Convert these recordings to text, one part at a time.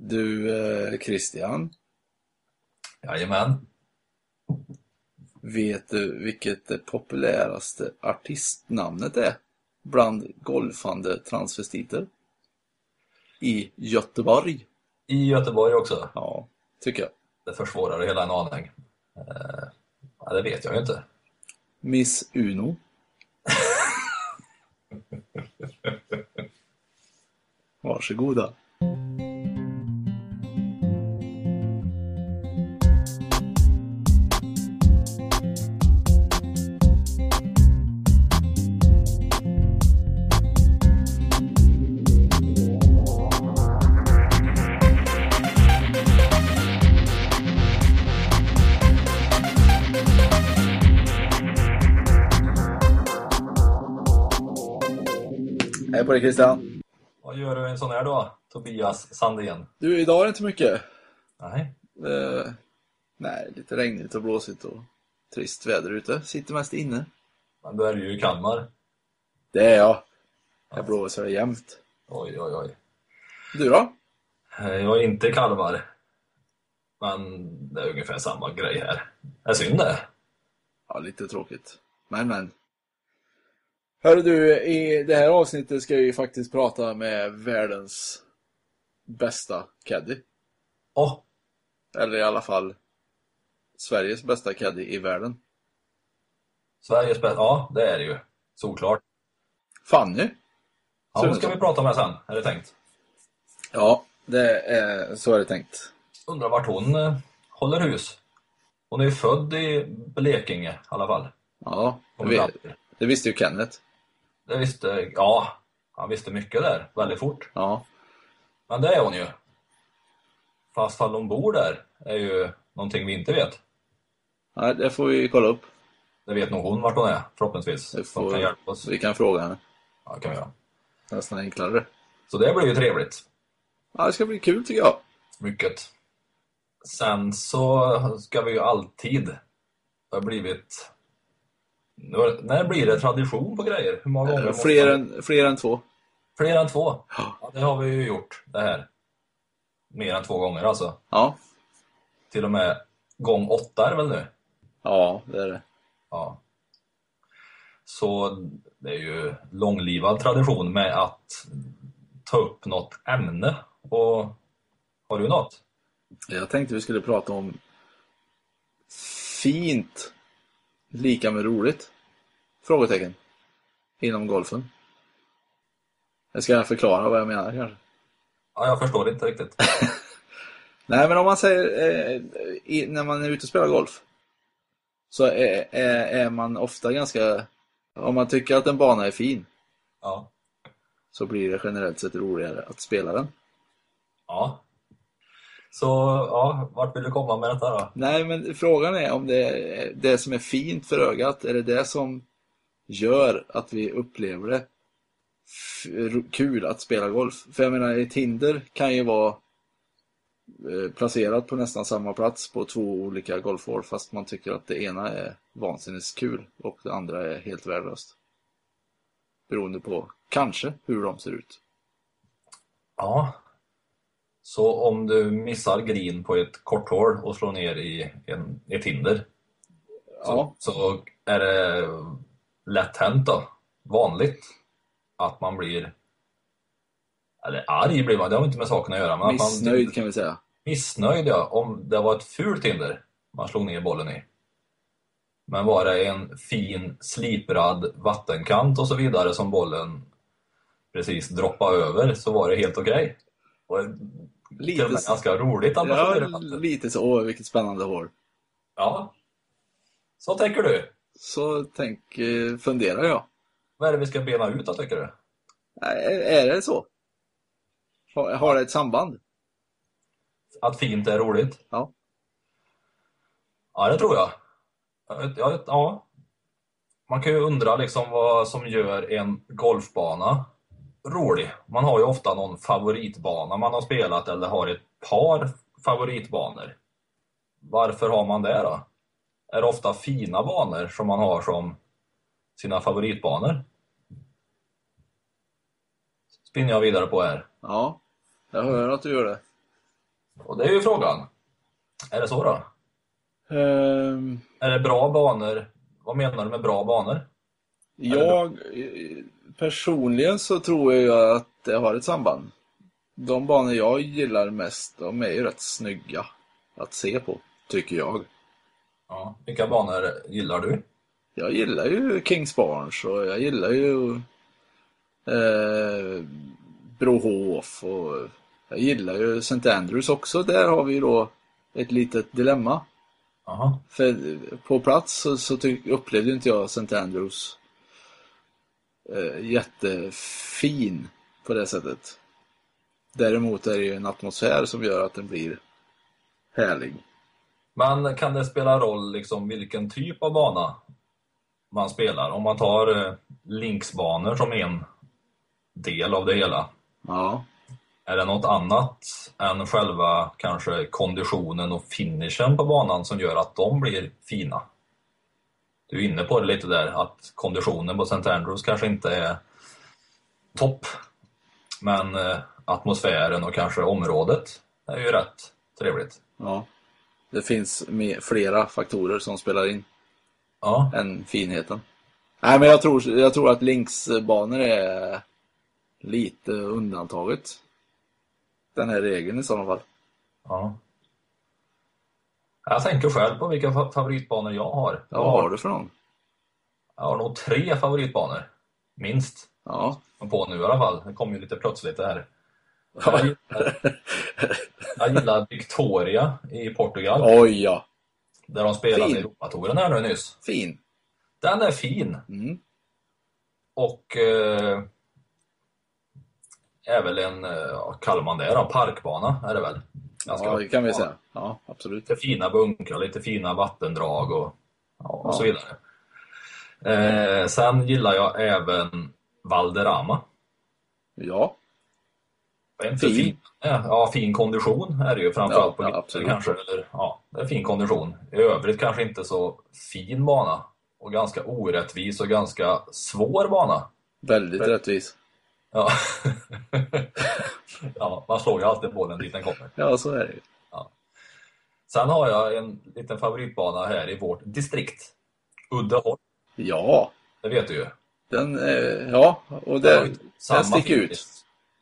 Du, eh, Christian, Jajamän. vet du vilket det populäraste artistnamnet är bland golfande transvestiter? I Göteborg. I Göteborg också. Ja, tycker jag. Det försvårar det hela en aning. Eh, ja, det vet jag ju inte. Miss Uno. Varsågoda. På dig Christian. Vad gör du en sån här då, Tobias Sandén? Du, idag är det inte mycket. Nej. Eh, nej, lite regnigt och blåsigt och trist väder ute. Sitter mest inne. Men då är du ju i Kalmar. Det är jag. Jag blåser det jämt. Oj, oj, oj. Du då? Eh, Jag är inte i Kalmar. Men det är ungefär samma grej här. Det är synd det. Ja, lite tråkigt. Men, men. Hörru du, i det här avsnittet ska vi faktiskt prata med världens bästa caddy. Åh, Eller i alla fall Sveriges bästa caddy i världen. Sveriges bästa. Ja, det är det ju. Såklart. Fanny. Ja, hon ska vi prata med sen, är det tänkt. Ja, det är, så är det tänkt. Undrar vart hon eh, håller hus. Hon är ju född i Blekinge i alla fall. Ja, det, vi- det visste ju Kenneth. Det visste, ja, han visste mycket där, väldigt fort. Ja, Men det är hon ju. Fast fall hon bor där är ju någonting vi inte vet. Nej, det får vi kolla upp. Det vet nog hon vart hon är, förhoppningsvis. Det får, kan hjälpa oss. Vi kan fråga henne. Ja, det kan vi göra. Nästan enklare. Så det blir ju trevligt. Ja, det ska bli kul tycker jag. Mycket. Sen så ska vi ju alltid, det har blivit, när blir det tradition på grejer? Hur många gånger? Fler man- än, fler än två. Fler än två? Ja, det har vi ju gjort, det här. Mer än två gånger alltså. Ja, Till och med gång åtta är det väl nu? ja det är det. Ja. Så det är ju långlivad tradition med att ta upp något ämne. Och har du något? Jag tänkte vi skulle prata om fint lika med roligt? Frågetecken. Inom golfen. Jag ska förklara vad jag menar kanske. Ja, jag förstår inte riktigt. Nej, men om man säger eh, i, när man är ute och spelar golf så är, är, är man ofta ganska... Om man tycker att en bana är fin Ja. så blir det generellt sett roligare att spela den. Ja. Så, ja, vart vill du komma med detta då? Nej, men frågan är om det, det som är fint för ögat, är det det som gör att vi upplever det kul att spela golf? För jag menar, ett hinder kan ju vara eh, placerat på nästan samma plats på två olika golfhål fast man tycker att det ena är vansinnigt kul och det andra är helt värdelöst. Beroende på, kanske, hur de ser ut. Ja. Så om du missar green på ett kort hål och slår ner i en, ett hinder Ja, så är det lätt hänt då, vanligt, att man blir eller arg blir man, det har inte med saken att göra. Men att man, missnöjd kan vi säga. Missnöjd ja, om det var ett fult hinder man slog ner bollen i. Men var det en fin sliprad vattenkant och så vidare som bollen precis droppade över så var det helt okej. Och Lite så- ganska roligt Ja, lite så. Åh, vilket spännande hål. Ja. Så tänker du. Så tänk, funderar jag. Vad är det vi ska bena ut då tycker du? Är det så? Har, har det ett samband? Att fint är roligt? Ja. Ja, det tror jag. Ja, ja. Man kan ju undra liksom vad som gör en golfbana rolig. Man har ju ofta någon favoritbana man har spelat eller har ett par favoritbanor. Varför har man det då? Är det ofta fina banor som man har som sina favoritbanor? Spinner jag vidare på här. Ja, jag hör att du gör det. Och det är ju frågan. Är det så då? Ehm, Är det bra banor? Vad menar du med bra banor? jag eh, personligen så tror jag att det har ett samband. De banor jag gillar mest, de är ju rätt snygga att se på, tycker jag. Ja. Vilka banor gillar du? Jag gillar ju Kings Barnes och jag gillar ju eh, Brohof och jag gillar ju St. Andrews också. Där har vi ju då ett litet dilemma. Aha. För på plats så, så upplevde inte jag St. Andrews eh, jättefin på det sättet. Däremot är det ju en atmosfär som gör att den blir härlig. Men kan det spela roll liksom vilken typ av bana man spelar? Om man tar eh, linksbanor som en del av det hela. Ja, Är det något annat än själva kanske konditionen och finishen på banan som gör att de blir fina? Du är inne på det lite där, att konditionen på St. Andrews kanske inte är topp. Men eh, atmosfären och kanske området är ju rätt trevligt. ja. Det finns flera faktorer som spelar in Ja, än finheten. Nej, men jag tror, jag tror att linksbanor är lite undantaget. Den här regeln i sådana fall. ja. Jag tänker själv på vilka fa- favoritbanor jag har. Ja, vad har du för någon? Jag har nog tre favoritbanor. Minst. Ja, på nu i alla fall. Det kom ju lite plötsligt det här. Jag gillar, jag gillar Victoria i Portugal. oj ja. Där de spelade Fin. i Europatouren här nu nyss. Fin. Den är fin. Mm. Och eh, är väl en, eh, ja, kallar man det då? Parkbana är det väl? Ganska Ja, det kan vi säga. Ja, absolut. Lite fina bunkrar, lite fina vattendrag och, ja, och Ja. så vidare. Eh, sen gillar jag även Valderrama. Ja, inte Fin. fin. Ja, fin kondition är det ju framförallt Ja, på ja, kanske. Eller, ja, det är fin kondition. I övrigt kanske inte så fin bana. Och ganska orättvis och ganska svår bana. väldigt rättvis. Ja. ja, man slår ju alltid bollen dit den kommer. Ja, så är det ju. Sen har jag en liten favoritbana här i vårt distrikt. Uddeholm, Ja, det vet du ju. den, eh, ja, och Den det, inte den sticker finish. ut.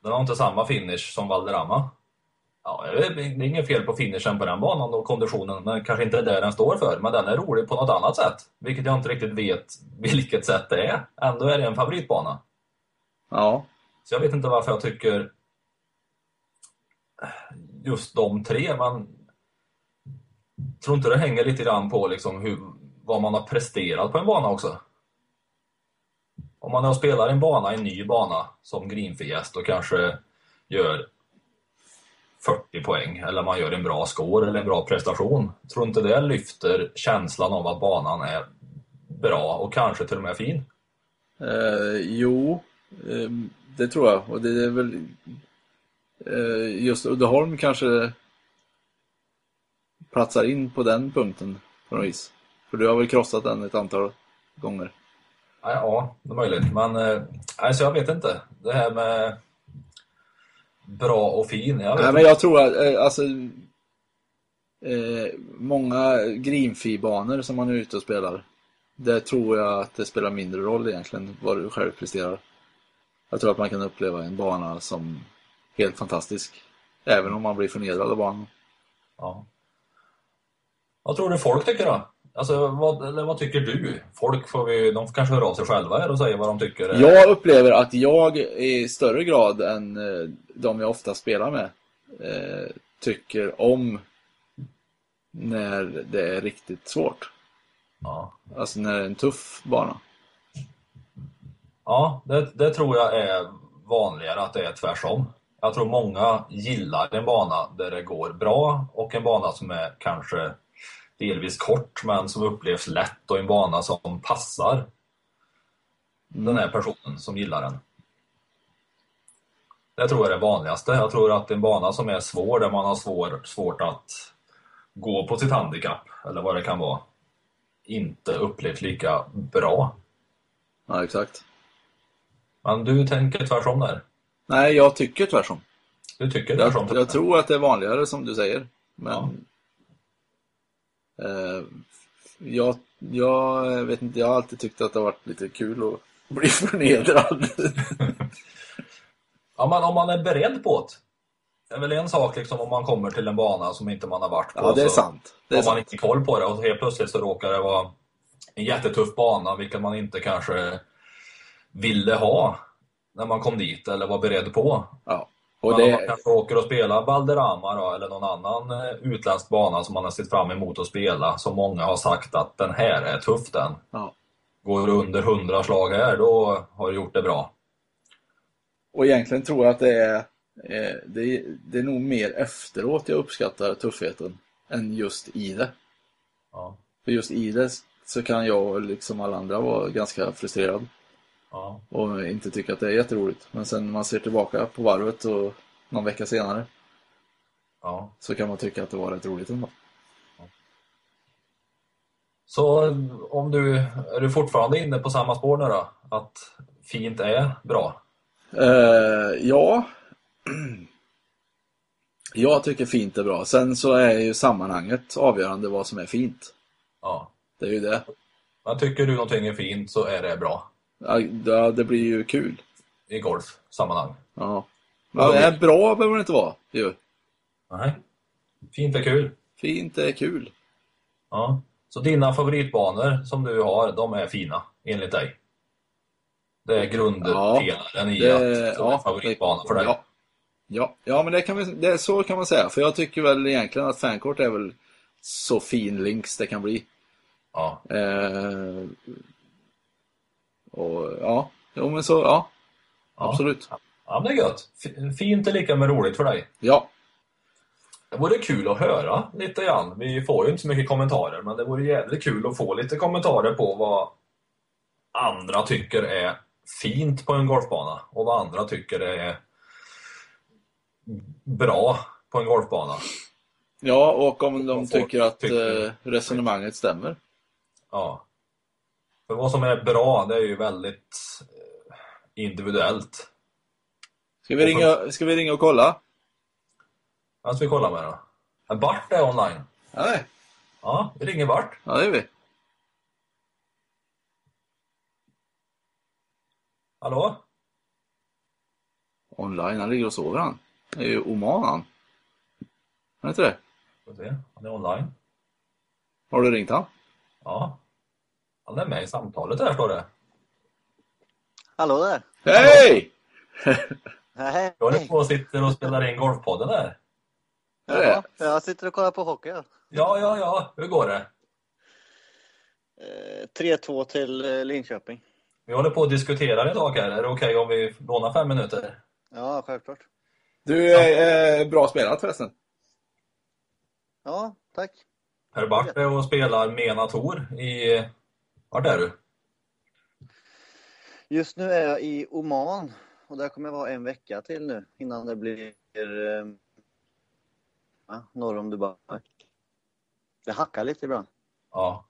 Den har inte samma finish som Valderrama. Ja, det är inget fel på finishen på den banan och konditionen, men kanske inte det den står för. Men den är rolig på något annat sätt, vilket jag inte riktigt vet vilket sätt det är. Ändå är det en favoritbana. Ja, så jag vet inte varför jag tycker just de tre, men tror inte det hänger lite grann på liksom hur, vad man har presterat på en bana också. Om man har spelar en bana, en ny bana som Greenfest och kanske gör 40 poäng eller man gör en bra score eller en bra prestation. Tror inte det lyfter känslan av att banan är bra och kanske till och med fin? eh, jo, eh, det tror jag. Och det är väl eh, just Uddeholm kanske platsar in på den punkten på något vis. För du har väl krossat den ett antal gånger. Ja, det är möjligt. Men eh, alltså jag vet inte. Det här med bra och fin. Jag Nej, men jag tror att eh, alltså, eh, många Greenfee-banor som man är ute och spelar, där tror jag att det spelar mindre roll egentligen vad du själv presterar. Jag tror att man kan uppleva en bana som helt fantastisk. Även om man blir förnedrad av banan. Ja. Vad tror du folk tycker då? Alltså, vad, eller vad tycker du? Folk får vi, de kanske hör av sig själva här och säger vad de tycker. Jag upplever att jag i större grad än eh, de jag ofta spelar med eh, tycker om när det är riktigt svårt. Ja, Alltså när det är en tuff bana ja det, det tror jag är vanligare att det är tvärsom. Jag tror många gillar en bana där det går bra och en bana som är kanske delvis kort men som upplevs lätt och en bana som passar den här personen som gillar den. Det tror jag är det vanligaste. Jag tror att en bana som är svår, där man har svår, svårt att gå på sitt handikapp, eller vad det kan vara, inte upplevs lika bra. Ja, exakt. Men du tänker tvärtom där. Nej, jag tycker tvärtom. Du tycker tvärtom. Jag, jag tror att det är vanligare som du säger. Men... Eh, jag, jag vet inte, jag har alltid tyckt att det har varit lite kul att bli förnedrad. Ja, men om man är beredd på det. Det är väl en sak liksom om man kommer till en bana som inte man har varit på. Ja, det är sant. Det är har man sant. inte koll på det och helt plötsligt så råkar det vara en jättetuff bana, vilket man inte kanske ville ha när man kom dit eller var beredd på. Ja. Och om man det, kanske åker och spelar Valderrama då, eller någon annan eh, utländsk bana som man har sett fram emot att spela, som många har sagt att den här är tuff den. ja. Går du under 100 slag här, då har du gjort det bra. Och egentligen tror jag att det är, eh, det är, det är nog mer efteråt jag uppskattar tuffheten än just i det. Ja, För just i det så kan jag, liksom alla andra, vara ganska frustrerad ja, och inte tycka att det är jätteroligt. Men sen när man ser tillbaka på varvet och någon vecka senare ja. så kan man tycka att det var rätt roligt ändå. Så om du, är du fortfarande inne på samma spår nu då? Att fint är bra? Eh, ja. Jag tycker fint är bra. Sen så är ju sammanhanget avgörande vad som är fint. Ja. Det är ju det. Men tycker du någonting är fint så är det bra Ja, det- blir ju kul. i golfsammanhang. Ja. Men det är bra behöver det inte vara ju. Nej. Fint är kul. Fint är kul. Ja. Så dina favoritbanor som du har, de är fina enligt dig? Det är grundpelaren i det- att det är ja, favoritbana för dig? Ja. Ja, ja men det kan man, det, så kan man säga. För jag tycker väl egentligen att Fankort är väl så fin links det kan bli. Ja. Eh, och ja, jo men så, ja. Ja. Absolut. Ja, men det är gött. Fint är lika med roligt för dig. Ja. Det vore kul att höra lite grann. Vi får ju inte så mycket kommentarer, men det vore jävligt kul att få lite kommentarer på vad andra tycker är fint på en golfbana och vad andra tycker är bra på en golfbana. Ja, och om de tycker att tycker. eh, resonemanget stämmer. Ja. För vad som är bra, det är ju väldigt eh, individuellt. Ska vi ringa, ska vi ringa och kolla? Vad ska vi kolla med då? Ja, Bart är online. Nej. Ja, vi ringer Bart. Ja, det gör vi. Hallå? Online, han ligger och sover han. Det är ju Oman han. Är det inte det? Vi se. Han är online. Har du ringt han? Ja. Han är med i samtalet här står det. Hallå där! Hej! Hej! Jag håller på och sitter och spelar in Golfpodden här. Är det? Ja, jag sitter och kollar på hockey. Ja. Ja, ja, ja. Hur går det? Eh, 3-2 till eh, Linköping. Vi håller på att diskutera idag här. Är det okej om vi lånar fem minuter? Ja, självklart. Du är eh, bra spelat förresten. Ja, tack. Herr Bart är och spelar Mena Tor i... Vart är du? Just nu är jag i Oman och där kommer jag vara en vecka till nu innan det blir eh, norr om Dubai. Det hackar lite ibland. Ja.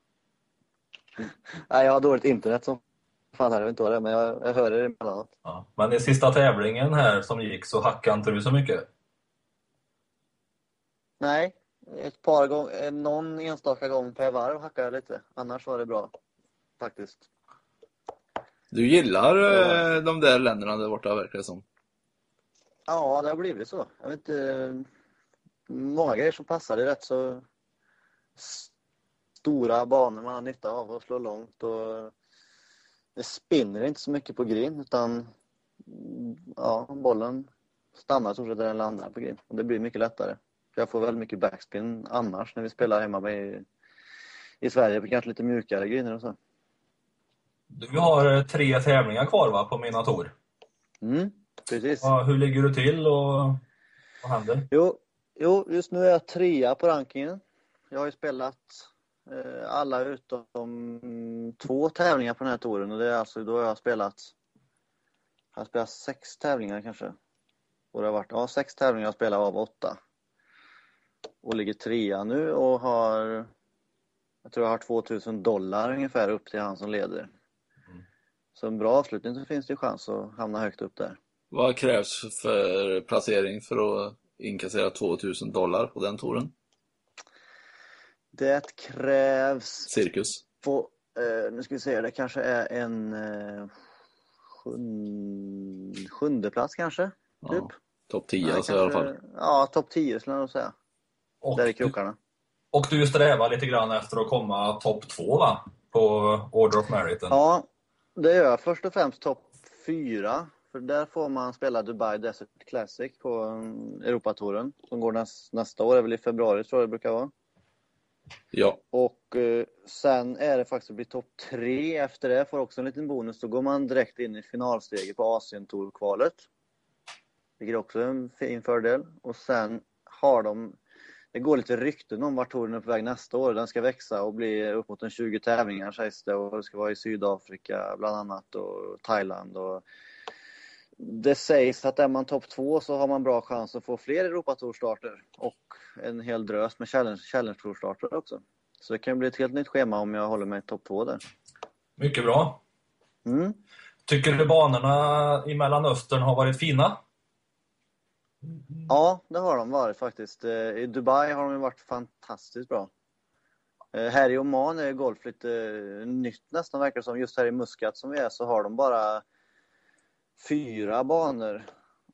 Nej, jag har dåligt internet som fan här, jag vet inte vad det är, men jag, jag hör det emellanåt. ja. Men i sista tävlingen här som gick så hackade inte du så mycket. Nej, ett par gånger, någon enstaka gång per varv hackar jag lite. Annars var det bra, faktiskt. Du gillar eh, de där länderna där borta verkar det som. Ja, det har blivit så. Jag vet inte, många grejer som passar. Det är rätt så stora banor man har nytta av och slå långt. Och det spinner inte så mycket på green utan ja, bollen stannar i sett där den landar på green. Och det blir mycket lättare. Jag får väldigt mycket backspin annars när vi spelar hemma med, i Sverige på kanske lite mjukare greener och så. Du har eh, tre tävlingar kvar va, på Mena Tor? Mm. Precis. Ja, hur ligger du till och vad händer? Jo, jo, just nu är jag trea på rankingen. Jag har ju spelat eh, alla utom två tävlingar på den här touren och det är alltså, då har jag spelat jag har spelat sex tävlingar kanske. Och det har varit, ja, sex tävlingar jag spelat av åtta. Och ligger trea nu och har jag tror jag har 2000 dollar ungefär upp till han som leder. Så en bra avslutning så finns det ju chans att hamna högt upp där. Vad krävs för placering för att inkassera 2000 dollar på den touren? Det krävs Cirkus. på, eh, nu ska vi se, det kanske är en eh, sjun, sjunde plats kanske? Typ. Ja, Topp 10 Nej, alltså i alla fall. Ja, topp 10 skulle jag nog säga. Och, Där i du, krokarna. och du strävar lite grann efter att komma topp två va? På Order of Meriten. Ja, det gör jag. Först och främst topp 4. För där får man spela Dubai Desert Classic på um, Europatouren. Som går näs, nästa år, är väl i februari tror jag det brukar vara. Ja, Och eh, sen är det faktiskt att bli topp 3 efter det. Får också en liten bonus. Då går man direkt in i finalsteget på Asien Tour-kvalet. Vilket också är en fin fördel. Och sen har de det går lite rykten om vart touren är på väg nästa år. Den ska växa och bli upp mot en 20 tävlingar sägs det. Och det ska vara i Sydafrika bland annat och Thailand. Och det sägs att är man topp två så har man bra chans att få fler Europatour-starter och en hel drös med Challenge, Challenge Tour-starter också. Så det kan bli ett helt nytt schema om jag håller mig topp två där. Mycket bra. Mm. Tycker du banorna i Mellanöstern har varit fina? Ja, det har de varit faktiskt. Eh, I Dubai har de varit fantastiskt bra. Eh, Här i Oman är golf lite eh, nytt nästan verkar det som. Just här i Muscat som vi är så har de bara fyra banor.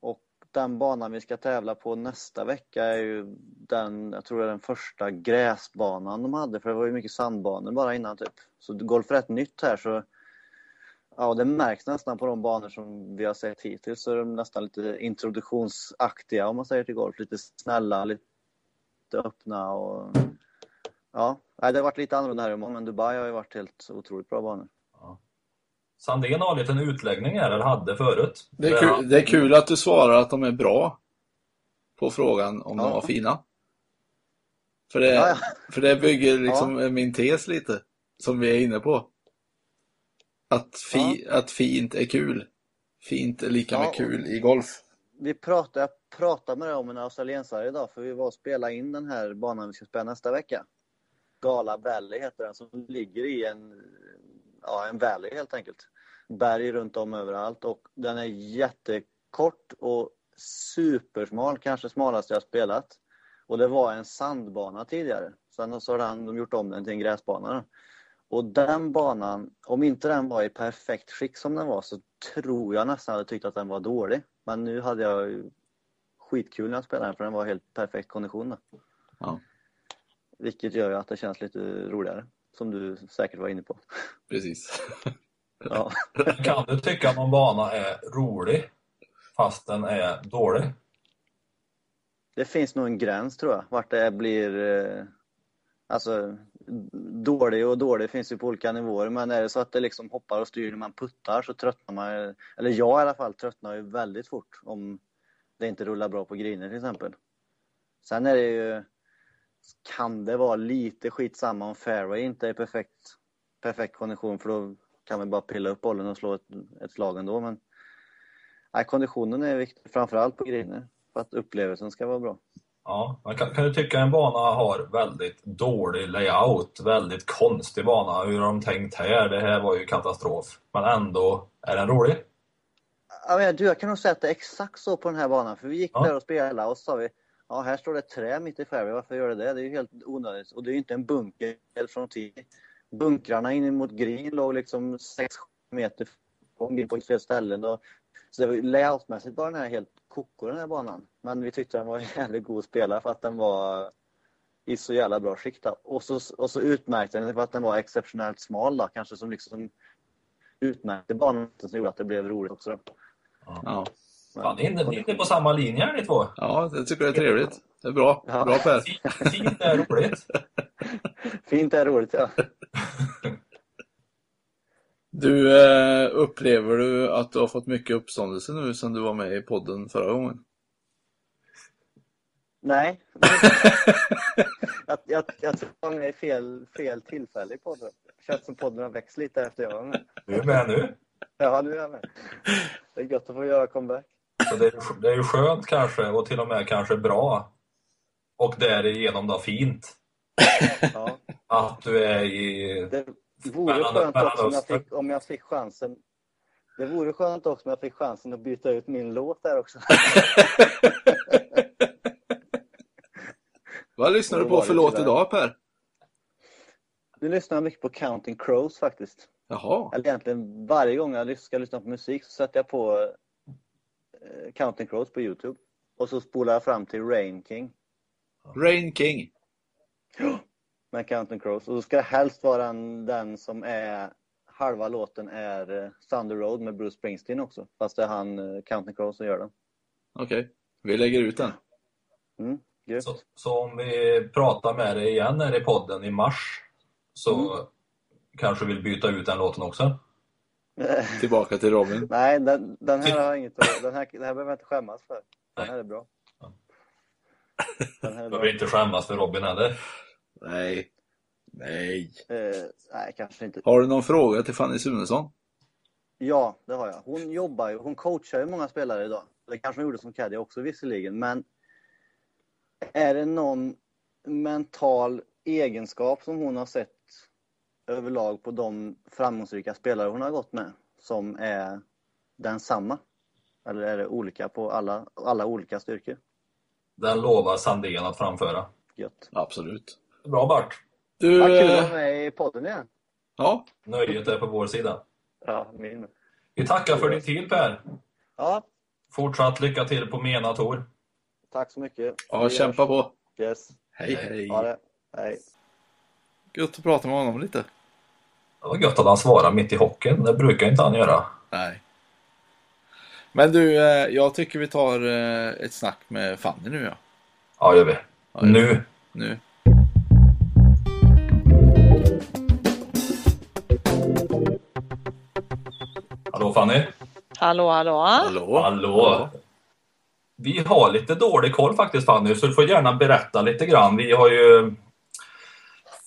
Och den banan vi ska tävla på nästa vecka är ju den, jag tror det är den första gräsbanan de hade. För det var ju mycket sandbanor bara innan typ. Så golf är rätt nytt här så Ja, det märks nästan på de banor som vi har sett hittills. Så är de nästan lite introduktionsaktiga om man säger till golf. Lite snälla, lite öppna och... Ja, det har varit lite annorlunda här i men Dubai har ju varit helt otroligt bra banor. Sandén har en liten utläggning här, eller hade förut. det är, kul, det är kul att du svarar att de är bra på frågan om de Ja. var fina. För det, Ja, ja. för det bygger liksom min tes lite, som vi är inne på. Att, fi, att fint är kul. Fint är lika med Ja. kul i golf. Vi pratade, jag pratade med dig om en australiensare idag, för vi var och spelade in den här banan vi ska spela nästa vecka. Gala Valley heter den, som ligger i en, ja, en valley helt enkelt. Berg runt om överallt och den är jättekort och supersmal, kanske smalaste jag spelat. Och det var en sandbana tidigare. Sen så har de gjort om den till en gräsbana. Och den banan, om inte den var i perfekt skick som den var så tror jag nästan hade tyckt att den var dålig. Men nu hade jag ju skitkul när jag spelade den för den var helt perfekt kondition. Ja. Vilket gör ju att det känns lite roligare. Som du säkert var inne på. Precis. Ja. Kan du tycka att någon bana är rolig fast den är dålig? Det finns nog en gräns tror jag, vart det blir... Eh, alltså, dålig och dålig finns ju på olika nivåer, men är det så att det liksom hoppar och styr när man puttar så tröttnar man, eller jag i alla fall, tröttnar ju väldigt fort om det inte rullar bra på griner till exempel. Sen är det ju, kan det vara lite skitsamma om fairway inte är perfekt, perfekt kondition för då kan vi bara pilla upp bollen och slå ett, ett slag ändå. Men nej, konditionen är viktig, framförallt på griner, för att upplevelsen ska vara bra. Ja, men kan, kan du tycka en bana har väldigt dålig layout, väldigt konstig bana? Hur har de tänkt här? Det här var ju katastrof. Men ändå är den rolig. Ja, men du, jag kan nog säga att det är exakt så på den här banan. För vi gick Ja. där och spelade och så sa vi Ja, här står det ett träd mitt i fairway. Varför gör det det? Det är ju helt onödigt. Och det är ju inte en bunker från tid. Bunkrarna in mot green låg liksom 6 meter från green på fel ställen. Och, så det var, layoutmässigt var den här helt koko den här banan. Men vi tyckte den var jävligt god att spela för att den var i så jävla bra skick. då. Och så, och så utmärkte den för att den var exceptionellt smal då, kanske som liksom utmärkte banan som gjorde att det blev roligt också. Då. Ja. Fan, ni är inne- ni är inne på samma linje här ni två. ja, jag tycker det är trevligt. Det är bra. Ja. Bra Per. Fint- Fint är roligt. Fint är roligt ja. Du, eh, upplever du att du har fått mycket uppståndelse nu sen du var med i podden förra gången? Nej. jag, jag, jag tror jag var med i fel, fel tillfälle i podden. Det känns som podden har växt lite efter jag var med. Du är med nu. Ja, nu är jag med. Det är gött att få göra comeback. Så det, är, det är ju skönt kanske och till och med kanske bra. Och därigenom då fint. Ja. Att du är i... Det vore Mellan- skönt också om jag, fick, om jag fick chansen. Det vore skönt också om jag fick chansen att byta ut min låt där också. Vad lyssnar du Det på för det låt idag Per? Nu lyssnar jag mycket på Counting Crows faktiskt. Jaha, Eller egentligen varje gång jag ska lyssna på musik så sätter jag på eh, Counting Crows på Youtube. Och så spolar jag fram till Rain King Rain King. Med Counting Crows. Och då ska det helst vara den, den som är halva låten är eh, Thunder Road med Bruce Springsteen också. Fast det är han eh, Counting Crows som gör den. Okej, vi lägger ut den. Mm. Så, så om vi pratar med dig igen här i podden i mars så kanske vill byta ut den låten också? Tillbaka till Robin. Nej, den, den här har jag inget att- den här, den här behöver jag inte skämmas för. Den här är bra. Den här är bra. Behöver inte skämmas för Robin heller. Nej. Nej. Eh, nej, kanske inte. Har du någon fråga till Fanny Sunesson? Ja, det har jag. Hon jobbar ju, hon coachar ju många spelare idag. Det kanske hon gjorde som caddy också visserligen, men är det någon mental egenskap som hon har sett överlag på de framgångsrika spelare hon har gått med som är densamma? Eller är det olika på alla, alla olika styrkor? Den lovar Sandén att framföra. Gött. Absolut. Bra Bart! Du, Vad kul att eh, vara med i podden igen. ja, Nöjet är på vår sida. Ja, min. Vi tackar för din tid Per. Ja, Fortsatt lycka till på Mena Tor. tack så mycket. ja Vi kämpa på. Yes. Hej, hej. Ha det. Hej. Gött att prata med honom lite. Det var gött att han svarade mitt i hockeyn. Det brukar inte han göra. Nej. Men du, eh, jag tycker vi tar eh, ett snack med Fanny nu ja. Ja, gör vi. Ja, Nu. Nu. Hallå Fanny? Hallå, hallå. Hallå? Hallå. Vi har lite dålig koll faktiskt Fanny, så du får gärna berätta lite grann. Vi har ju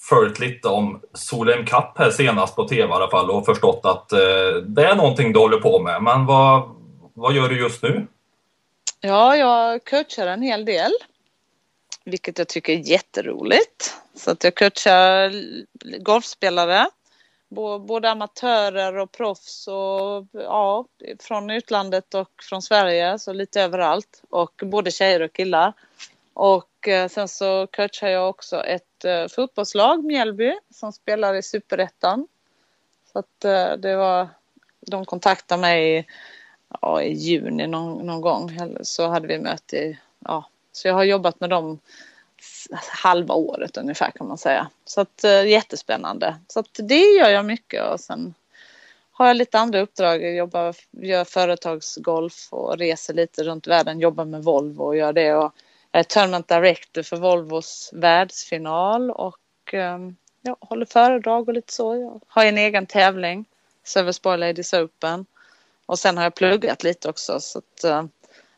följt lite om Solheim Cup här senast på TV i alla fall och förstått att eh, det är någonting du håller på med. Men vad, vad gör du just nu? Ja, jag coachar en hel del. Vilket jag tycker är jätteroligt. Så att jag coachar golfspelare. Både amatörer och proffs och ja, från utlandet och från Sverige, så lite överallt. Och både tjejer och killar. Och eh, sen så coachar jag också ett eh, fotbollslag, Mjällby, som spelar i Superettan. Så att eh, det var, de kontaktade mig ja, i juni någon, någon gång. Så hade vi möte i, ja, så jag har jobbat med dem halva året ungefär kan man säga. Så att eh, jättespännande. Så att det gör jag mycket och sen har jag lite andra uppdrag. Jag jobbar, gör företagsgolf och reser lite runt världen, jobbar med Volvo och gör det. Och jag är tournament director för Volvos världsfinal och ehm, ja, håller föredrag och lite så. Jag har en egen tävling, Sölvesborg Ladies Open. Och sen har jag pluggat lite också så att eh,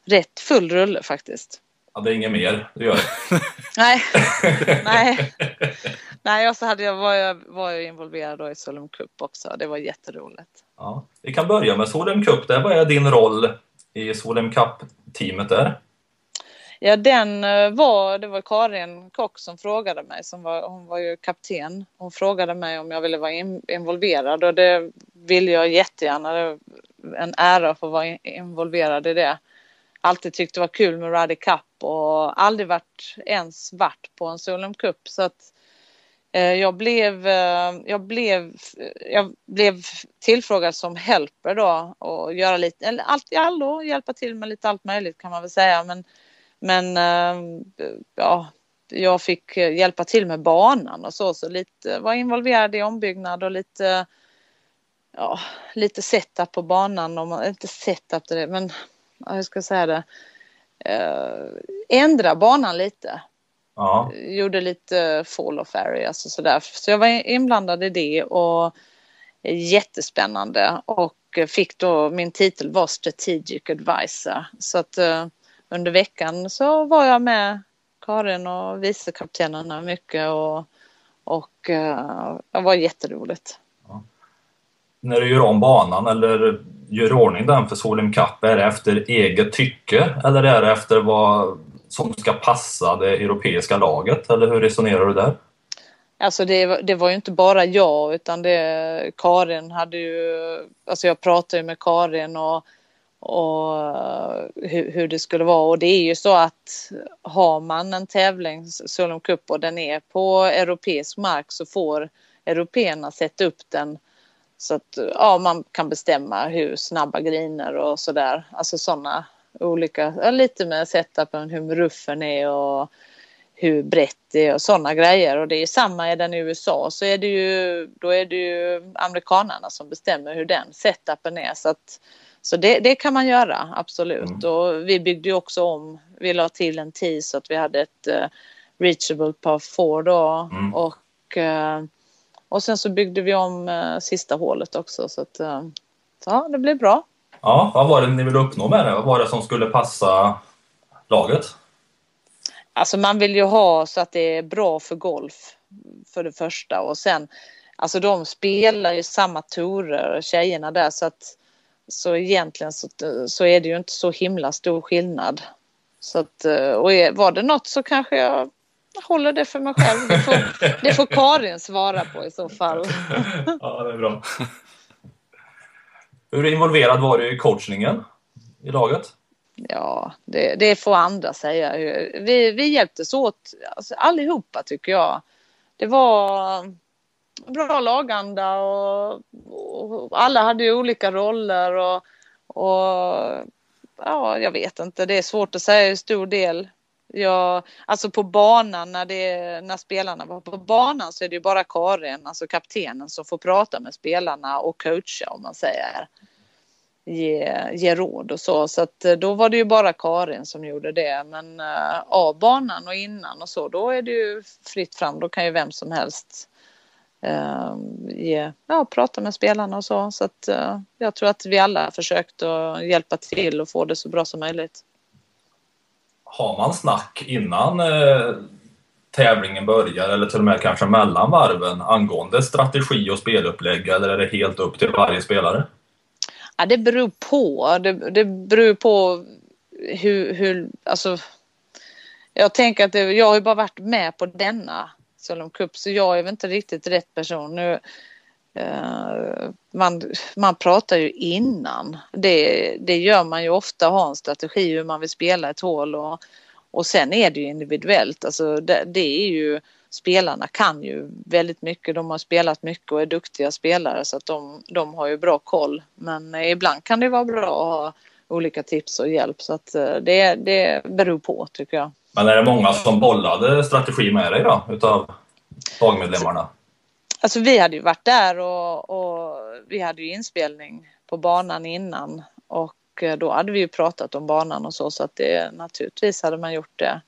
rätt full rulle faktiskt. Det är inget mer du gör. Nej, nej. Nej, och så hade jag, var, jag, var jag involverad då i Solheim Cup också. Det var jätteroligt. Ja. Vi kan börja med Solheim Cup. Där. Vad är din roll i Solheim Cup-teamet där? Ja, den eh, var, det var Karin Kock som frågade mig, som var, hon var ju kapten. Hon frågade mig om jag ville vara in, involverad och det ville jag jättegärna. Det en ära att få vara in, involverad i det. Alltid tyckt det var kul med Ryder Cup och aldrig varit, ens varit på en Solheim Cup. Så att eh, jag blev, eh, jag, blev, jag blev tillfrågad som helper då och göra lite, eller allt i allo, hjälpa till med lite allt möjligt kan man väl säga. Men men eh, ja, jag fick hjälpa till med banan och så, så lite var involverad i ombyggnad och lite ja, lite setup på banan, om man, inte setup det, men hur ska jag säga det? Eh, ändra banan lite. Ja. Gjorde lite fall of areas och sådär. Så jag var inblandad i det och jättespännande och fick då, min titel var Strategic Advisor. Så att uh, under veckan så var jag med Karin och vicekaptenerna mycket och, och uh, det var jätteroligt. När du gör om banan eller gör ordning den för Solheim Cup, är det efter eget tycke eller är det efter vad som ska passa det europeiska laget? Eller hur resonerar du där? Alltså det, det, var ju inte bara jag utan det, Karin hade ju, alltså jag pratade med Karin och, och eh, hur, hur, det skulle vara och det är ju så att har man en tävling, Solheim Cup och den är på europeisk mark så får européerna sätta upp den så att ja, man kan bestämma hur snabba griner och sådär, alltså sådana olika, lite med setupen, hur ruffen är och hur brett det är och sådana grejer. Och det är samma är den i USA så är det ju, då är det ju amerikanarna som bestämmer hur den setupen är. Så, att, så det, det kan man göra, absolut. Mm. Och vi byggde ju också om, vi la till en tee så att vi hade ett uh, reachable par 4 då. Mm. Och, uh, och sen så byggde vi om uh, sista hålet också så att så, ja, det blev bra. Ja, vad var det ni ville uppnå med det? Vad var det som skulle passa laget? Alltså man vill ju ha så att det är bra för golf för det första och sen alltså de spelar ju samma torer tjejerna där så att så egentligen så, så är det ju inte så himla stor skillnad. Så att, och var det något så kanske jag håller det för mig själv. Det får, det får Karin svara på i så fall. Ja, det är bra. Hur involverad var du i coachningen i laget? Ja, det, det får andra säga. Vi, vi hjälptes åt alltså, allihopa tycker jag. Det var bra laganda och, och alla hade ju olika roller och, och ja, jag vet inte. Det är svårt att säga hur stor del. Jag, alltså på banan när, det, när spelarna var på banan så är det ju bara Karin, alltså kaptenen, som får prata med spelarna och coacha om man säger ge, ge råd och så. Så att eh, då var det ju bara Karin som gjorde det. Men uh, av banan och innan och så, då är det ju fritt fram. Då kan ju vem som helst uh, ge, ja, prata med spelarna och så. Så att uh, jag tror att vi alla försökt att hjälpa till och få det så bra som möjligt. Har man snack innan eh, tävlingen börjar eller till och med kanske mellan varven angående strategi och spelupplägg eller är det helt upp till varje spelare? Ja, det beror på. Det, det beror på hur, hur, alltså. Jag tänker att det, jag har ju bara varit med på denna Solom Cup så jag är väl inte riktigt rätt person. Nu, Eh, man, man pratar ju innan. Det, det gör man ju ofta, ha en strategi hur man vill spela ett hål och, och sen är det ju individuellt. Alltså det, det är ju spelarna kan ju väldigt mycket. De har spelat mycket och är duktiga spelare så att de, de har ju bra koll. Men eh, ibland kan det vara bra att ha olika tips och hjälp så att eh, det, det beror på tycker jag. Men är det många som bollade strategi med dig då utav lagmedlemmarna? Alltså vi hade ju varit där och, och vi hade ju inspelning på banan innan. Och eh, då hade vi ju pratat om banan och så så att det naturligtvis hade man gjort det.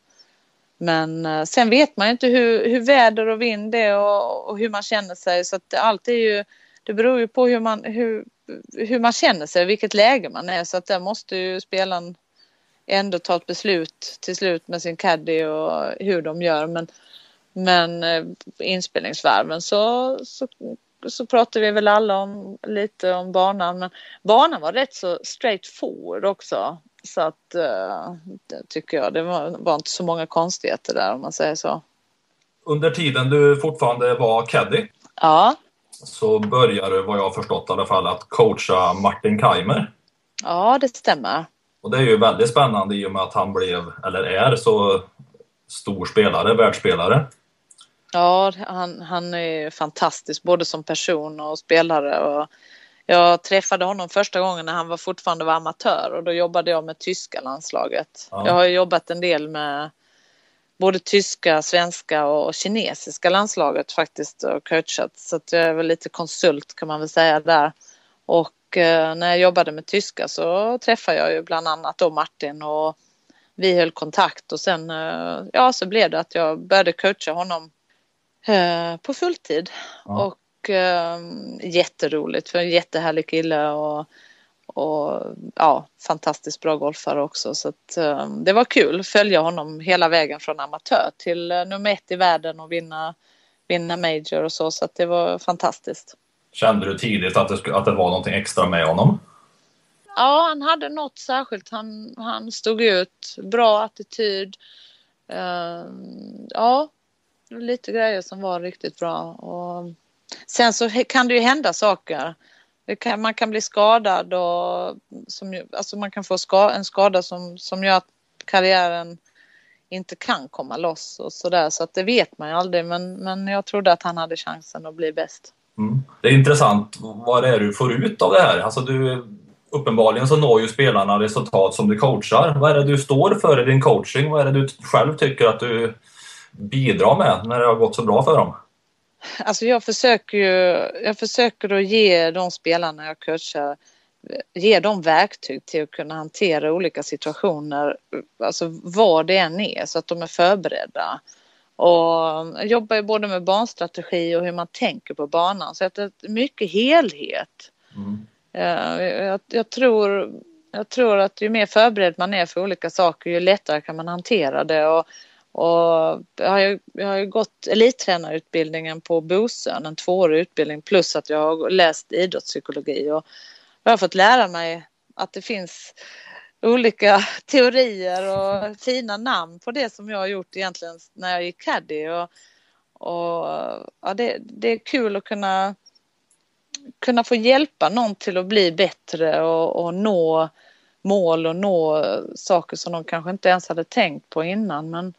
Men eh, sen vet man ju inte hur, hur väder och vind är och, och hur man känner sig. Så att allt är ju det beror ju på hur man, hur, hur man känner sig, vilket läge man är. Så att där måste ju spelaren ändå ta ett beslut till slut med sin caddy och hur de gör. Men men eh, inspelningsvarven så, så, så pratar vi väl alla om lite om banan men banan var rätt så straight forward också så att uh, det tycker jag, det var, var, inte så många konstigheter där om man säger så. Under tiden du fortfarande var caddy ja. så började du, vad jag förstått i alla fall, att coacha Martin Keimer. Ja, det stämmer. Och det är ju väldigt spännande i och med att han blev, eller är, så stor spelare, världsspelare. Ja, han, han är fantastisk både som person och spelare. Och jag träffade honom första gången när han var fortfarande var amatör och då jobbade jag med tyska landslaget. Ja. Jag har jobbat en del med både tyska, svenska och kinesiska landslaget faktiskt och coachat så att jag är väl lite konsult kan man väl säga där. Och eh, när jag jobbade med tyska så träffade jag ju bland annat då Martin och vi höll kontakt och sen eh, ja så blev det att jag började coacha honom eh, på fulltid. Ja. Och eh, jätteroligt för en jättehärlig kille och, och ja, fantastiskt bra golfare också. Så att, eh, det var kul att följa honom hela vägen från amatör till eh, nummer ett i världen och vinna, vinna major och så. Så att det var fantastiskt. Kände du tidigt att det, att det var någonting extra med honom? Ja, han hade något särskilt. Han, han stod ut. Bra attityd. Uh, ja, lite grejer som var riktigt bra. Och sen så kan det ju hända saker. Kan, man kan bli skadad och som, alltså man kan få ska, en skada som, som gör att karriären inte kan komma loss och sådär. Så att det vet man ju aldrig. Men, men jag trodde att han hade chansen att bli bäst. Mm. Det är intressant vad det är du får ut av det här. Alltså du, uppenbarligen så når ju spelarna resultat som du coachar. Vad är det du står för i din coaching? Vad är det du själv tycker att du bidrar med när det har gått så bra för dem? Alltså jag försöker ju, jag försöker att ge de spelarna jag coachar ge dem verktyg till att kunna hantera olika situationer, alltså vad det än är, så att de är förberedda. Och jobbar ju både med barnstrategi och hur man tänker på banan. Så att det är mycket helhet. Mm. Jag, jag, tror, jag tror att ju mer förberedd man är för olika saker ju lättare kan man hantera det. Och, och jag, har ju, jag har ju gått elittränarutbildningen på Bosön, en tvåårig utbildning plus att jag har läst idrottspsykologi. Och jag har fått lära mig att det finns olika teorier och fina namn på det som jag har gjort egentligen när jag gick caddy. Och, och ja, det, det är kul att kunna, kunna få hjälpa någon till att bli bättre och, och nå mål och nå saker som de kanske inte ens hade tänkt på innan. Men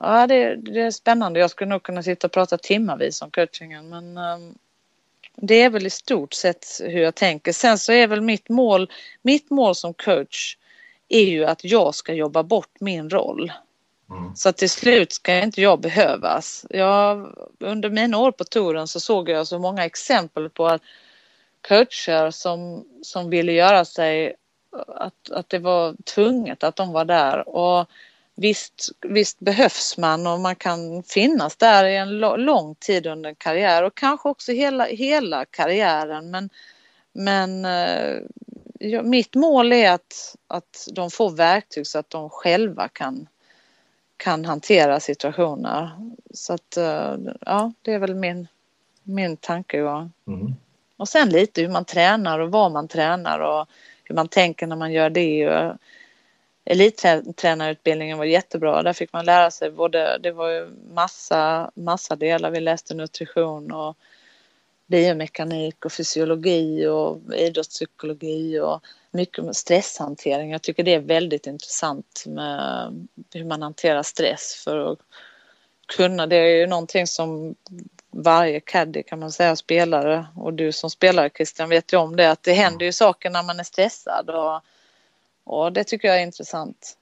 ja, det, det är spännande. Jag skulle nog kunna sitta och prata timmavis om coachingen men um, det är väl i stort sett hur jag tänker. Sen så är väl mitt mål, mitt mål som coach är ju att jag ska jobba bort min roll. Mm. Så till slut ska inte jag behövas. Jag, under mina år på touren så såg jag så många exempel på att coacher som, som ville göra sig att, att det var tvunget att de var där. Och visst, visst behövs man och man kan finnas där i en lång tid under en karriär och kanske också hela, hela karriären. Men, men eh, ja, mitt mål är att, att de får verktyg så att de själva kan, kan hantera situationer. Så att eh, ja, det är väl min, min tanke. Ja. Mm. Och sen lite hur man tränar och vad man tränar och hur man tänker när man gör det elittränarutbildningen var jättebra. Där fick man lära sig både, det var ju massa, massa delar. Vi läste nutrition och biomekanik och fysiologi och idrottspsykologi och mycket stresshantering. Jag tycker det är väldigt intressant med hur man hanterar stress för att kunna. Det är ju någonting som varje caddy kan man säga spelare och du som spelare Christian vet ju om det att det händer ju saker när man är stressad och och det tycker jag är intressant.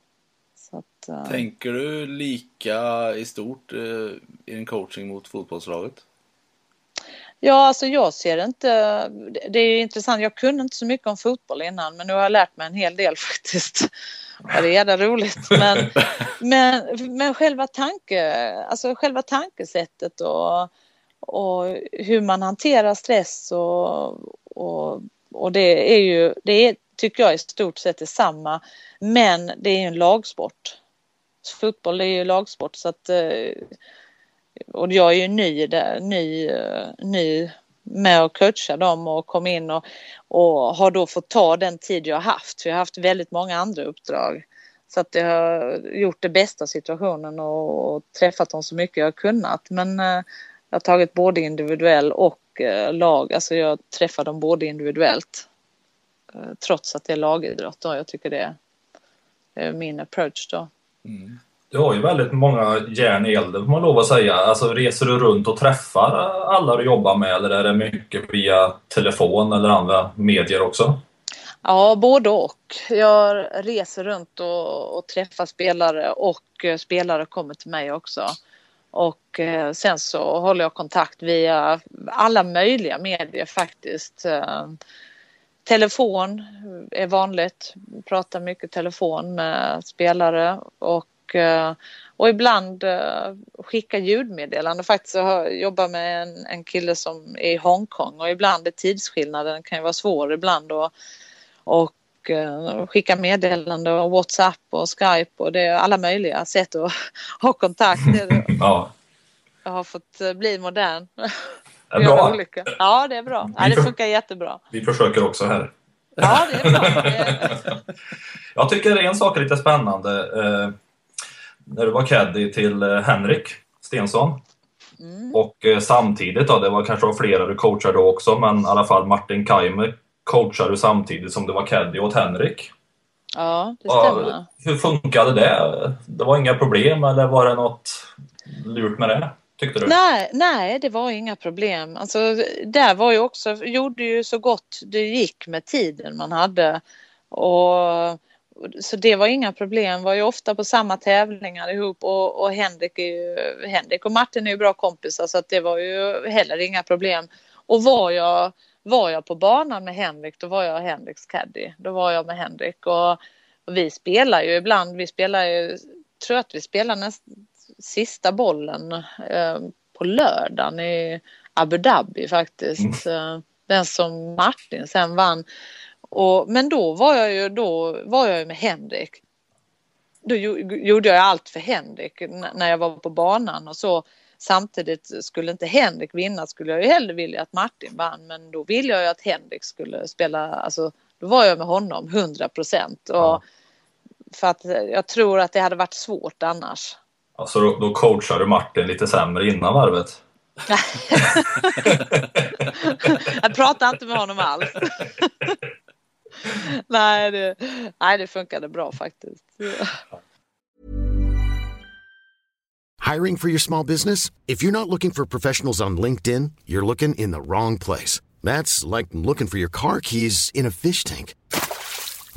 Att, uh... Tänker du lika i stort uh, i din coaching mot fotbollslaget? Ja, alltså jag ser inte... Det är intressant. Jag kunde inte så mycket om fotboll innan, men nu har jag lärt mig en hel del faktiskt. Ja, det är jävla roligt. Men, men, men själva, tanke, alltså själva tankesättet och, och hur man hanterar stress och, och, och det är ju det är tycker jag i stort sett är samma. Men det är ju en lagsport. Fotboll är ju lagsport så att eh, och jag är ju ny där, ny, eh, ny med att coacha dem och kom in och, och har då fått ta den tid jag har haft. För jag har haft väldigt många andra uppdrag. Så att jag har gjort det bästa av situationen och, och träffat dem så mycket jag har kunnat. Men eh, jag har tagit både individuell och eh, lag. Alltså jag träffar dem både individuellt. Eh, trots att det är lagidrott. Då. Jag tycker det är min approach då. Mm. Du har ju väldigt många järn i elden får man lov att säga. Alltså reser du runt och träffar alla du jobbar med eller är det mycket via telefon eller andra medier också? Ja, både och. Jag reser runt och, och träffar spelare och eh, spelare kommer till mig också. Och eh, sen så håller jag kontakt via alla möjliga medier faktiskt. Telefon är vanligt, pratar mycket telefon med spelare och och, eh, och ibland eh, skicka ljudmeddelande. Faktiskt jag jobbar med en, en kille som är i Hongkong och ibland är tidsskillnaden kan ju vara svår ibland och, och eh, skicka meddelande och Whatsapp och Skype och det är alla möjliga sätt att ha kontakt. ja. Jag har fått bli modern. Är bra. Ja, det är bra. Ja, det funkar jättebra. Vi försöker också här. Ja, det är bra. Jag tycker en sak är lite spännande. Eh, när du var caddy till eh, Henrik Stensson. Mm. Och eh, samtidigt då, det var kanske flera du coachade också, men i alla fall Martin Kaimer coachade du samtidigt som du var caddy åt Henrik. Ja, det stämmer. Ja, hur funkade det? Det var inga problem eller var det något lurt med det? Tyckte du? Nej, nej, det var inga problem. Alltså, där var ju också, gjorde ju så gott det gick med tiden man hade. Och, så det var inga problem, var ju ofta på samma tävlingar ihop och, och Henrik, är ju, Henrik och Martin är ju bra kompisar så att det var ju heller inga problem. Och var jag, var jag på banan med Henrik, då var jag Henriks caddy. Då var jag med Henrik och, och vi spelar ju ibland, vi spelar ju, tror att vi spelar nästan sista bollen eh, på lördagen i Abu Dhabi faktiskt. Mm. Eh, den som Martin sen vann. Och, men då var jag ju, då var jag med Henrik. Då gjorde jag allt för Henrik när jag var på banan och så. Samtidigt skulle inte Henrik vinna skulle jag ju hellre vilja att Martin vann men då ville jag ju att Henrik skulle spela, alltså då var jag med honom 100 procent. Ja. För att jag tror att det hade varit svårt annars. Alltså då, då coachar du Martin lite sämre innan varvet? jag pratar inte med honom alls. nej, det, nej, det funkade bra faktiskt. Hiring for your small business? If you're not looking for professionals on LinkedIn, you're looking in the wrong place. That's like looking for your car keys in a fish tank.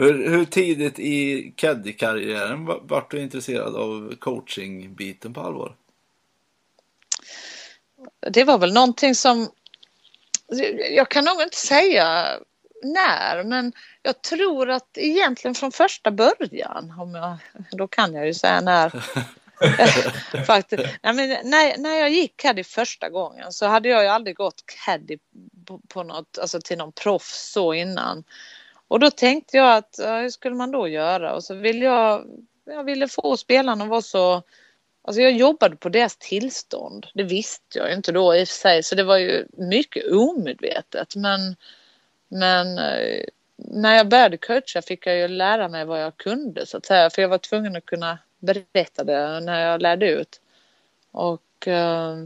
Hur, hur tidigt i caddy-karriären vart du intresserad av coaching-biten på allvar? det var väl någonting som jag kan nog inte säga när, men jag tror att egentligen från första början, om jag, då kan jag ju säga när. Faktiskt. Nej, men när, när jag gick caddy första gången så hade jag ju aldrig gått caddy på, på något, alltså till någon proffs så innan. Och då tänkte jag att hur skulle man då göra? Och så ville jag, jag ville få spelarna att vara så Alltså jag jobbade på deras tillstånd. Det visste jag inte då i och för sig så det var ju mycket omedvetet men, men eh, när jag började coacha fick jag ju lära mig vad jag kunde så att säga för jag var tvungen att kunna berätta det när jag lärde ut. Och eh,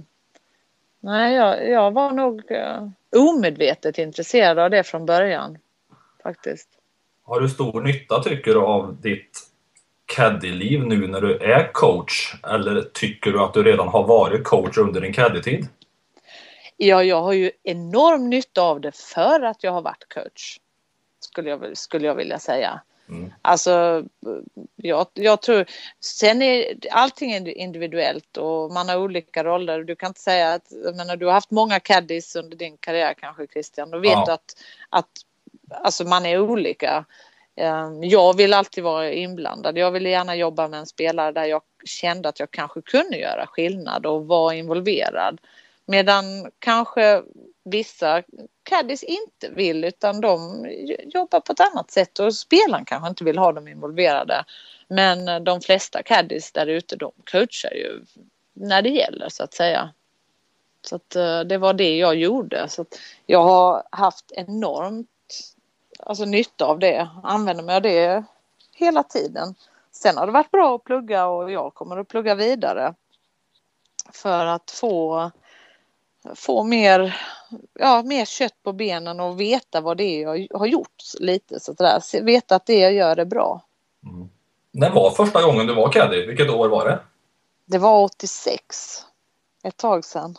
nej, jag, jag var nog eh, omedvetet intresserad av det från början faktiskt. Har du stor nytta tycker du av ditt caddy-liv nu när du är coach? Eller tycker du att du redan har varit coach under din caddy-tid? Ja, jag har ju enorm nytta av det för att jag har varit coach. Skulle jag, skulle jag vilja säga. Mm. Alltså, jag, jag tror, sen är allting individuellt och man har olika roller. Du kan inte säga att, jag menar, du har haft många caddies under din karriär kanske Christian. Då vet ja. du att, att alltså man är olika. Ehm, jag vill alltid vara inblandad. Jag ville gärna jobba med en spelare där jag kände att jag kanske kunde göra skillnad och vara involverad. Medan kanske vissa caddies inte vill utan de jobbar på ett annat sätt och spelaren kanske inte vill ha dem involverade. Men eh, de flesta caddies där ute de coachar ju när det gäller så att säga. Så att, eh, det var det jag gjorde. Så att jag har haft enormt alltså, nytta av det. Använder mig av det hela tiden. Sen har det varit bra att plugga och jag kommer att plugga vidare. För att få, få mer, ja, mer kött på benen och veta vad det är jag har gjort lite. Så där. Veta att det jag gör är bra. Mm. När var första gången du var caddy? Vilket år var det? Det var 86. Ett tag sedan.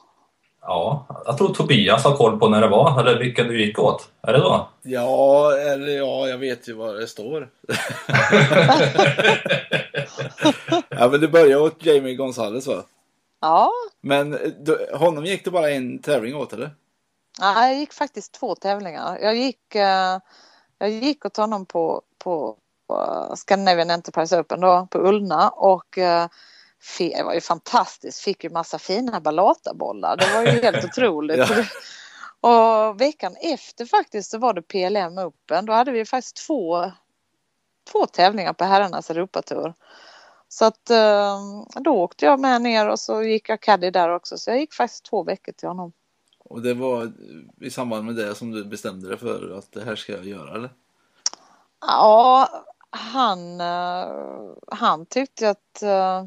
Ja, jag tror Tobias har koll på när det var, eller vilken du gick åt. Är det då? Ja, eller ja, jag vet ju vad det står. ja, men det började åt Jamie Gonzales va? Ja. Men du, honom gick det bara en tävling åt eller? Nej, jag gick faktiskt två tävlingar. Jag gick, uh, jag gick åt honom på, på, Scandinavian Enterprise Open då, på Ullna och uh, det var ju fantastiskt, fick ju massa fina ballatabollar. Det var ju helt otroligt. ja. Och veckan efter faktiskt så var det PLM Open. Då hade vi faktiskt två, två tävlingar på herrarnas Europatour. Så att eh, då åkte jag med ner och så gick jag caddy där också. Så jag gick faktiskt två veckor till honom. Och det var i samband med det som du bestämde dig för att det här ska jag göra eller? Ja, han, eh, han tyckte att eh,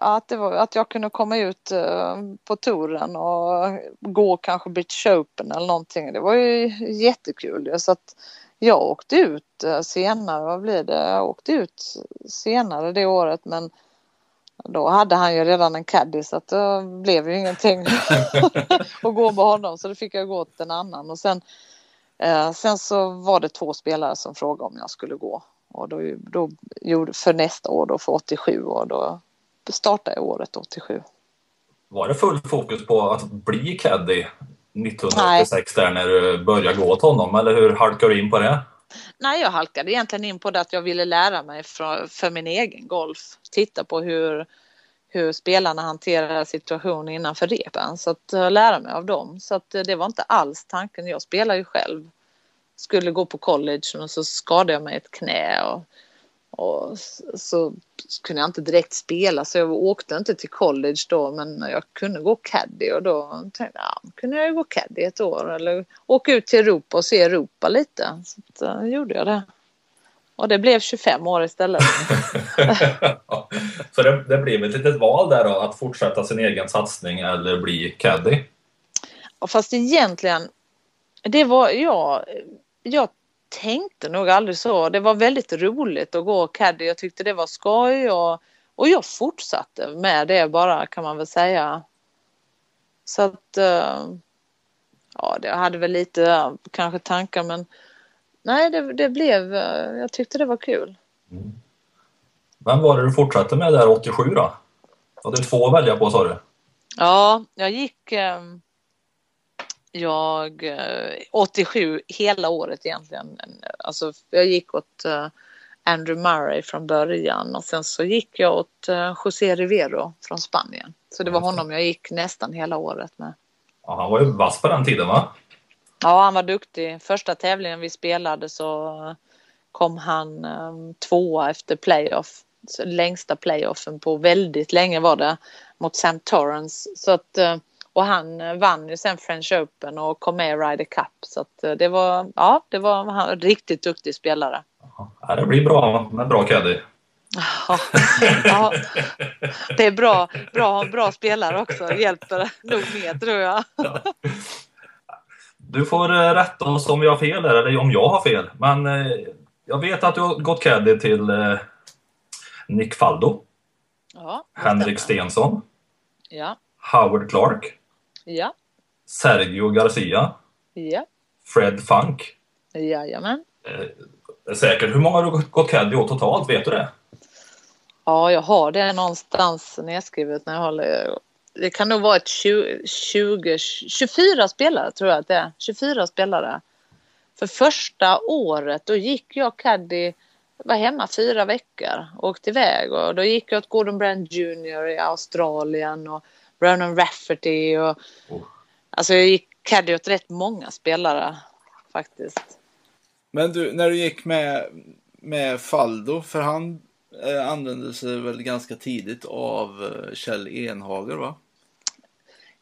att, var, att jag kunde komma ut uh, på touren och gå kanske British Open eller någonting. Det var ju jättekul. Så att jag åkte ut uh, senare, vad blir det? Jag åkte ut senare det året men då hade han ju redan en caddy så att det blev ju ingenting att gå med honom så då fick jag gå till en annan och sen, uh, sen så var det två spelare som frågade om jag skulle gå och då, då gjorde för nästa år då för 87 år då startade jag året 87. Var det full fokus på att bli caddy 1986 där när du började gå åt honom eller hur halkade du in på det? Nej, jag halkade egentligen in på det att jag ville lära mig för, för min egen golf. Titta på hur, hur spelarna hanterar situationen innanför repen. Så att lära mig av dem. Så att det var inte alls tanken. Jag spelar ju själv. Skulle gå på college och så skadade jag mig ett knä. Och och så kunde jag inte direkt spela så jag åkte inte till college då men jag kunde gå caddy och då tänkte jag ja, kunde jag gå caddy ett år eller åka ut till Europa och se Europa lite. Så då eh, gjorde jag det. Och det blev 25 år istället. så det, det blev ett litet val där då att fortsätta sin egen satsning eller bli caddy? Ja, fast egentligen, det var jag, jag tänkte nog aldrig så. Det var väldigt roligt att gå caddy. Jag tyckte det var skoj och, och jag fortsatte med det bara kan man väl säga. Så att eh, ja, det hade väl lite kanske tankar men nej, det, det blev, eh, jag tyckte det var kul. Mm. Vem var det du fortsatte med där 87 då? Du hade två att välja på sa du? Ja, jag gick eh, jag 87 eh, hela året egentligen. Alltså jag gick åt uh, Andrew Murray från början och sen så gick jag åt uh, José Rivero från Spanien. Så det var honom jag gick nästan hela året med. Ja, han var ju vass på den tiden va? Ja, han var duktig. Första tävlingen vi spelade så kom han tvåa efter playoff. Längsta playoffen på väldigt länge var det mot Sam Torrance. Så att och han eh, vann ju sen French Open och kom med i Ryder Cup. Så att eh, det var, ja, det var en riktigt duktig spelare. Ja, det blir bra med bra caddy. Ja, ja, det är bra, bra bra spelare också. Hjälper nog mer tror jag. Ja. Du får eh, rätta oss om vi har fel eller om jag har fel. Men jag vet att du har gått caddy till Nick Faldo. Ja, Henrik Stensson. Ja. Howard Clark. Ja. Sergio Garcia. Ja. Fred Funk. Jajamän. Eh, säkert. Hur många har du gått caddy åt totalt? Vet du det? Ja, jag har det någonstans nedskrivet när jag håller. Det kan nog vara ett 20, 20 24 spelare tror jag att det är. 24 spelare. För första året då gick jag caddy, var hemma fyra veckor och åkte iväg och då gick jag åt Gordon Brand Jr i Australien och Ronan Rafferty och oh. alltså jag gick caddy åt rätt många spelare faktiskt. Men du, när du gick med, med Faldo, för han eh, använde sig väl ganska tidigt av eh, Kjell Enhager va?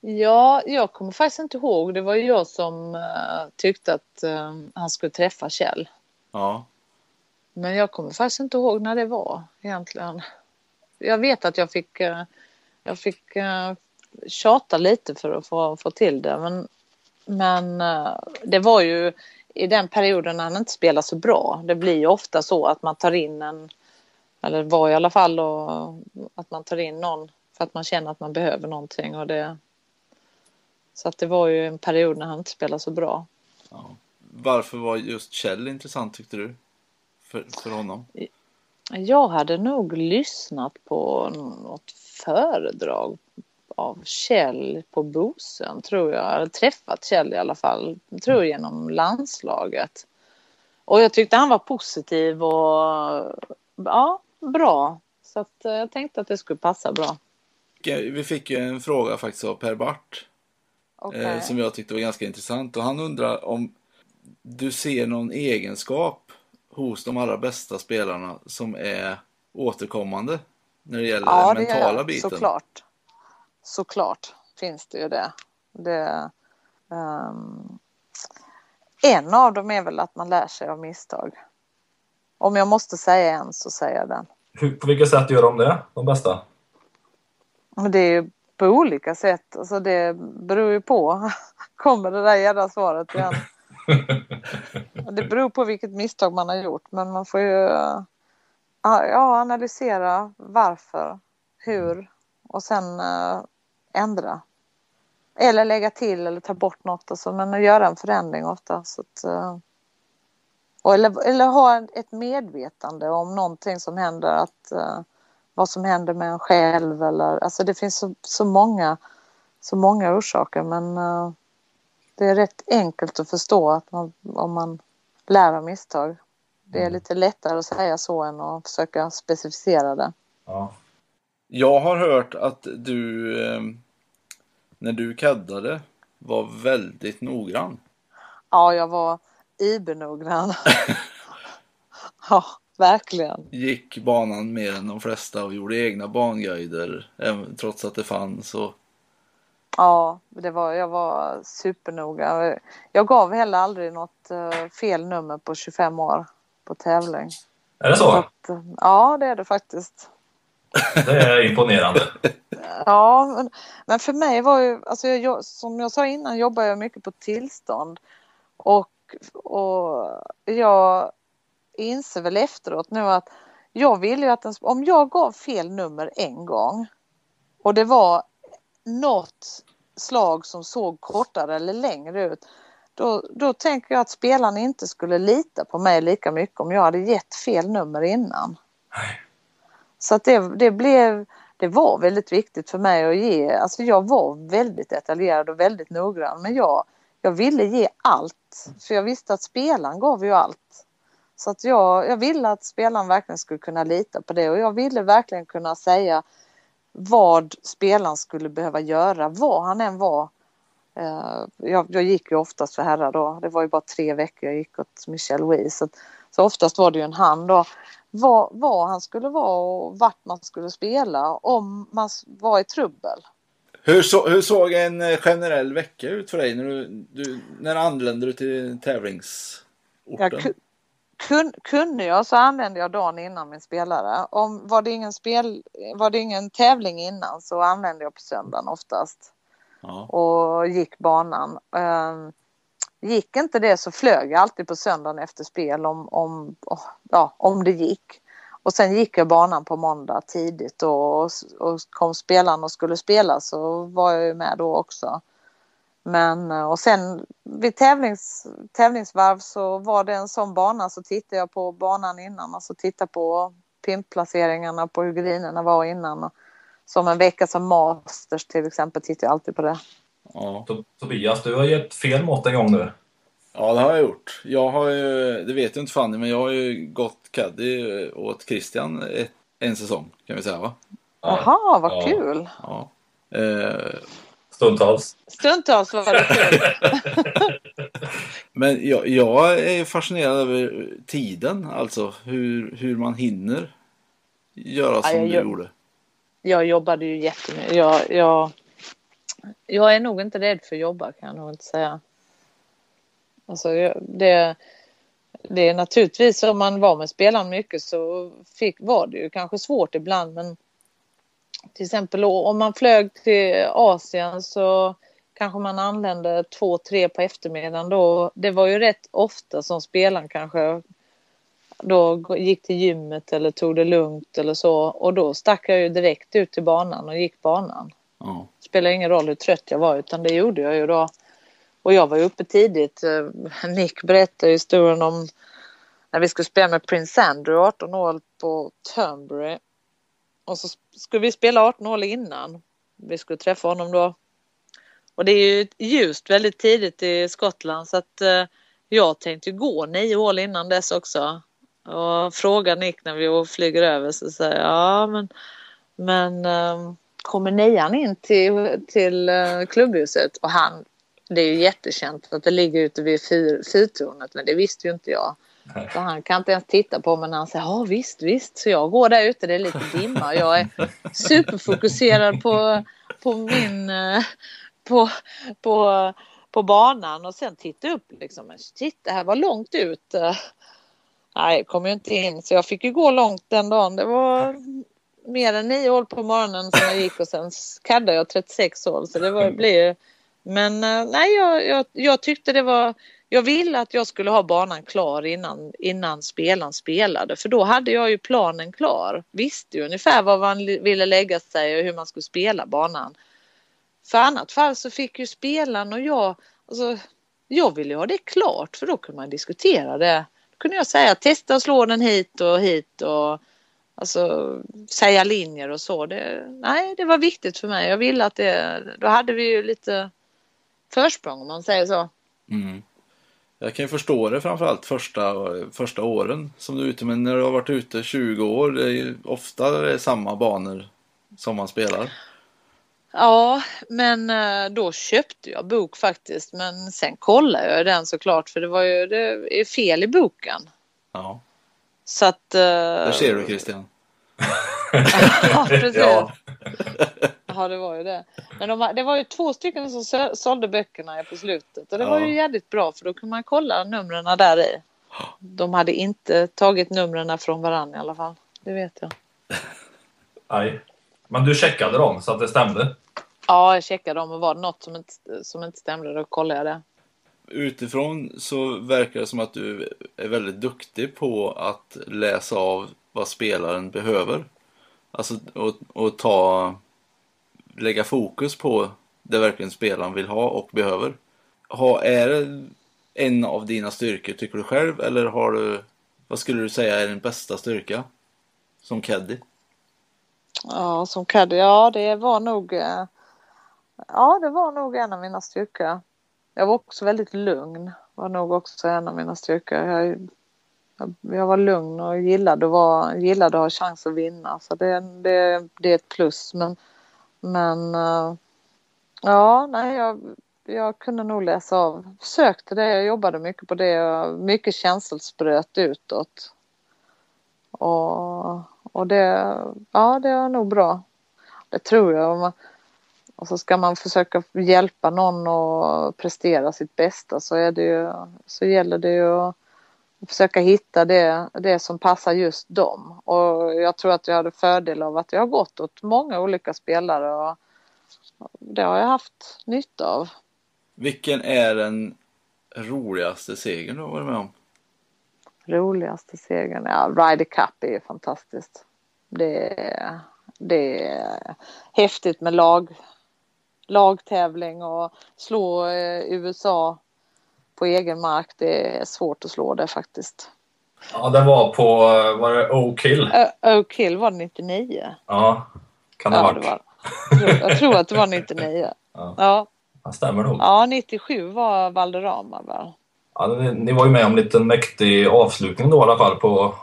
Ja, jag kommer faktiskt inte ihåg. Det var ju jag som eh, tyckte att eh, han skulle träffa Kjell. Ja. Men jag kommer faktiskt inte ihåg när det var egentligen. Jag vet att jag fick, eh, jag fick tjata lite för att få, få till det. Men, men eh, det var ju i den perioden när han inte spelar så bra. Det blir ju ofta så att man tar in en, eller var i alla fall då, att man tar in någon för att man känner att man behöver någonting. Och det, så att det var ju en period när han inte spelade så bra. ja. Varför var just Kjell intressant tyckte du? För, för honom? Jag hade nog lyssnat på något föredrag av Kjell på Bosön, tror jag. Eller träffat Kjell i alla fall, tror jag, genom landslaget. Och jag tyckte han var positiv och ja, bra. Så att eh, jag tänkte att det skulle passa bra. Vi fick ju en fråga faktiskt av Per Bart. Eh, som jag tyckte var ganska intressant. Och han undrar om du ser någon egenskap hos de allra bästa spelarna som är återkommande när det gäller Ja, den det gör mentala jag. biten. Såklart. Såklart finns det ju det. det ehm, en av dem är väl att man lär sig av misstag. Om jag måste säga en så säger jag den. Hur, på vilket sätt gör de det, de bästa? Det är ju på olika sätt. Alltså det beror ju på. Kommer det där jävla svaret igen. Det beror på vilket misstag man har gjort. Men man får ju ja, analysera varför, hur och sen äh, ändra. Eller lägga till eller ta bort något. Alltså, men att göra en förändring ofta. Så att, och eller, eller ha ett medvetande om någonting som händer. Att, äh, vad som händer med en själv. Eller, alltså det finns så, så, många, så många orsaker. Men äh, det är rätt enkelt att förstå att man, om man lär av misstag. Det är lite lättare att säga så än att försöka specificera det. Ja. Jag har hört att du, eh, när du kaddade, var väldigt noggrann. Ja, jag var ibernoggrann. ja, verkligen. Gick banan mer än de flesta och gjorde egna banguider, trots att det fanns. Och, Ja, det var, jag var supernoga. Jag gav heller aldrig något eh, fel nummer på 25 år på tävling. Är det Så så? att, eh, ja, det är det faktiskt. Det är imponerande. Ja, men, men för mig var ju, alltså jag, som jag sa innan, jobbar jag mycket på tillstånd. Och, och jag inser väl efteråt nu att jag ville ju att den, om jag gav fel nummer en gång och det var något slag som såg kortare eller längre ut. Då, då tänker jag att spelaren inte skulle lita på mig lika mycket om jag hade gett fel nummer innan. Så att det, det blev, det var väldigt viktigt för mig att ge, alltså jag var väldigt detaljerad och väldigt noggrann men jag, jag ville ge allt för jag visste att spelaren gav ju allt. Så att jag, jag ville att spelaren verkligen skulle kunna lita på det och jag ville verkligen kunna säga vad spelaren skulle behöva göra, vad han än var. Eh, jag, jag gick ju oftast för herrar då, det var ju bara tre veckor jag gick åt Michel Wee Så, så oftast var det ju en han då. Vad, vad han skulle vara och vart man skulle spela om man var i trubbel. hur, så, hur såg en eh, generell vecka ut för dig när du, du när anlände du till tävlingsorten? Ku- kun, kunde jag så använde jag dagen innan min spelare. Om, var, det ingen spel, var det ingen tävling innan så använde jag på söndagen oftast. Ja. och gick banan. Ehm, gick inte det så flög jag alltid på söndagen efter spel om, om, oh, ja, om det gick. Och sen gick jag banan på måndag tidigt och, och kom spelaren och skulle spela så var jag ju med då också. Men eh, och sen vid tävlings, tävlingsvarv så var det en sån bana så tittade jag på banan innan och så tittade på pimpplaceringarna på hur grinerna var innan. Och, som en vecka som Masters till exempel tittar jag alltid på det. Ja. To- Tobias, du har gett fel mått en gång nu. ja, det har jag gjort. Jag har ju, det vet ju inte Fanny, men jag har ju gått caddy eh, åt Christian ett, en säsong kan vi säga va? Jaha, vad Ja. kul! Ja. Eh, Stundtals. Stundtals var det kul. Men jag, jag är fascinerad över tiden, alltså hur, hur man hinner göra Ja, som jag du gjorde. Jag jobbade ju jättemycket. Jag, jag, jag är nog inte rädd för att jobba kan jag nog inte säga. Alltså det, det är naturligtvis om man var med spelaren mycket så fick, var det ju kanske svårt ibland men till exempel om man flög till Asien så kanske man anlände två, tre på eftermiddagen då. Det var ju rätt ofta som spelaren kanske då gick till gymmet eller tog det lugnt eller så och då stack jag ju direkt ut till banan och gick banan. Ja. Spelar ingen roll hur trött jag var utan det gjorde jag ju då. Och jag var ju uppe tidigt. Eh, Nick berättade historien om när vi skulle spela med Prince Andrew 18 år på Turnberry. Och så skulle vi spela 18 hål innan vi skulle träffa honom då. Och det är ju ljust väldigt tidigt i Skottland så att eh, jag tänkte gå nio hål innan dess också. Och frågar Nick när vi flyger över så säger jag ja men, men ehm, kommer nian in till, till eh, klubbhuset? Och han, det är ju jättekänt att det ligger ute vid fyr, fyrtornet men det visste ju inte jag. Så han kan inte ens titta på mig när han säger ja visst, visst. Så jag går där ute, det är lite dimma. Jag är superfokuserad på, på min, eh, på, på, på banan och sen titta upp liksom. Shit, det här var långt ut. Nej, jag kom ju inte in så jag fick ju gå långt den dagen. Det var mer än nio hål på morgonen som jag gick och sen kaddade jag 36 hål så det var, blir Men eh, nej, jag, jag, jag tyckte det var jag ville att jag skulle ha banan klar innan, innan spelaren spelade för då hade jag ju planen klar. Visste ju ungefär var man ville lägga sig och hur man skulle spela banan. För annat fall så fick ju spelaren och jag, alltså, jag ville ha det klart för då kunde man diskutera det. Då kunde jag säga testa att slå den hit och hit och alltså säga linjer och så. Det, nej, det var viktigt för mig. Jag ville att det, då hade vi ju lite försprång om man säger så. Mm. Jag kan ju förstå det framförallt första, första åren som du är ute, men när du har varit ute 20 år, det är ju ofta det är samma banor som man spelar. Ja, men eh, då köpte jag bok faktiskt, men sen kollade jag den såklart för det var ju det är fel i boken. Ja. Så att... Uh... Där ser du Christian. ja, precis. Ja. Ja, det var ju det. Men de, det var ju två stycken som sålde böckerna på slutet och det ja. var ju jävligt bra för då kunde man kolla numren där i. De hade inte tagit numren från varandra i alla fall. Det vet jag. Nej. Men du checkade dem så att det stämde? Ja, jag checkade dem och var det något som inte, som inte stämde då kollade jag det. Utifrån så verkar det som att du är väldigt duktig på att läsa av vad spelaren behöver. Alltså att ta lägga fokus på det verkligen spelaren vill ha och behöver. Ha, är det en av dina styrkor tycker du själv eller har du, vad skulle du säga är din bästa styrka som caddy? Ja, som caddy, ja det var nog, eh, ja det var nog en av mina styrkor. Jag var också väldigt lugn, var nog också en av mina styrkor. Jag, jag var lugn och gillade att, vara, gillade att ha chans att vinna så det, det, det är ett plus men men uh, ja, nej, jag, jag kunde nog läsa av. Försökte det, jag jobbade mycket på det. Mycket känselspröt utåt. Och, och det, ja, det var nog bra. Det tror jag. Och så ska man försöka hjälpa någon att prestera sitt bästa så, är det ju, så gäller det ju att försöka hitta det, det som passar just dem. Och jag tror att jag hade fördel av att jag har gått åt många olika spelare och det har jag haft nytta av. Vilken är den roligaste segern du har varit med om? Roligaste segern? Ja, Ryder Cup är fantastiskt. Det är, det är häftigt med lag, lagtävling och slå eh, USA på egen mark, det är svårt att slå det faktiskt. Ja, den var på, var det Oak Hill? Oak Hill var det 99. Ja, kan det ha ja, varit. Var, jag, tror, att det var 99. Ja. ja. Det stämmer nog. Ja, 97 var Valderrama väl? Ja, ni, ni var ju med om en liten mäktig avslutning då i alla fall på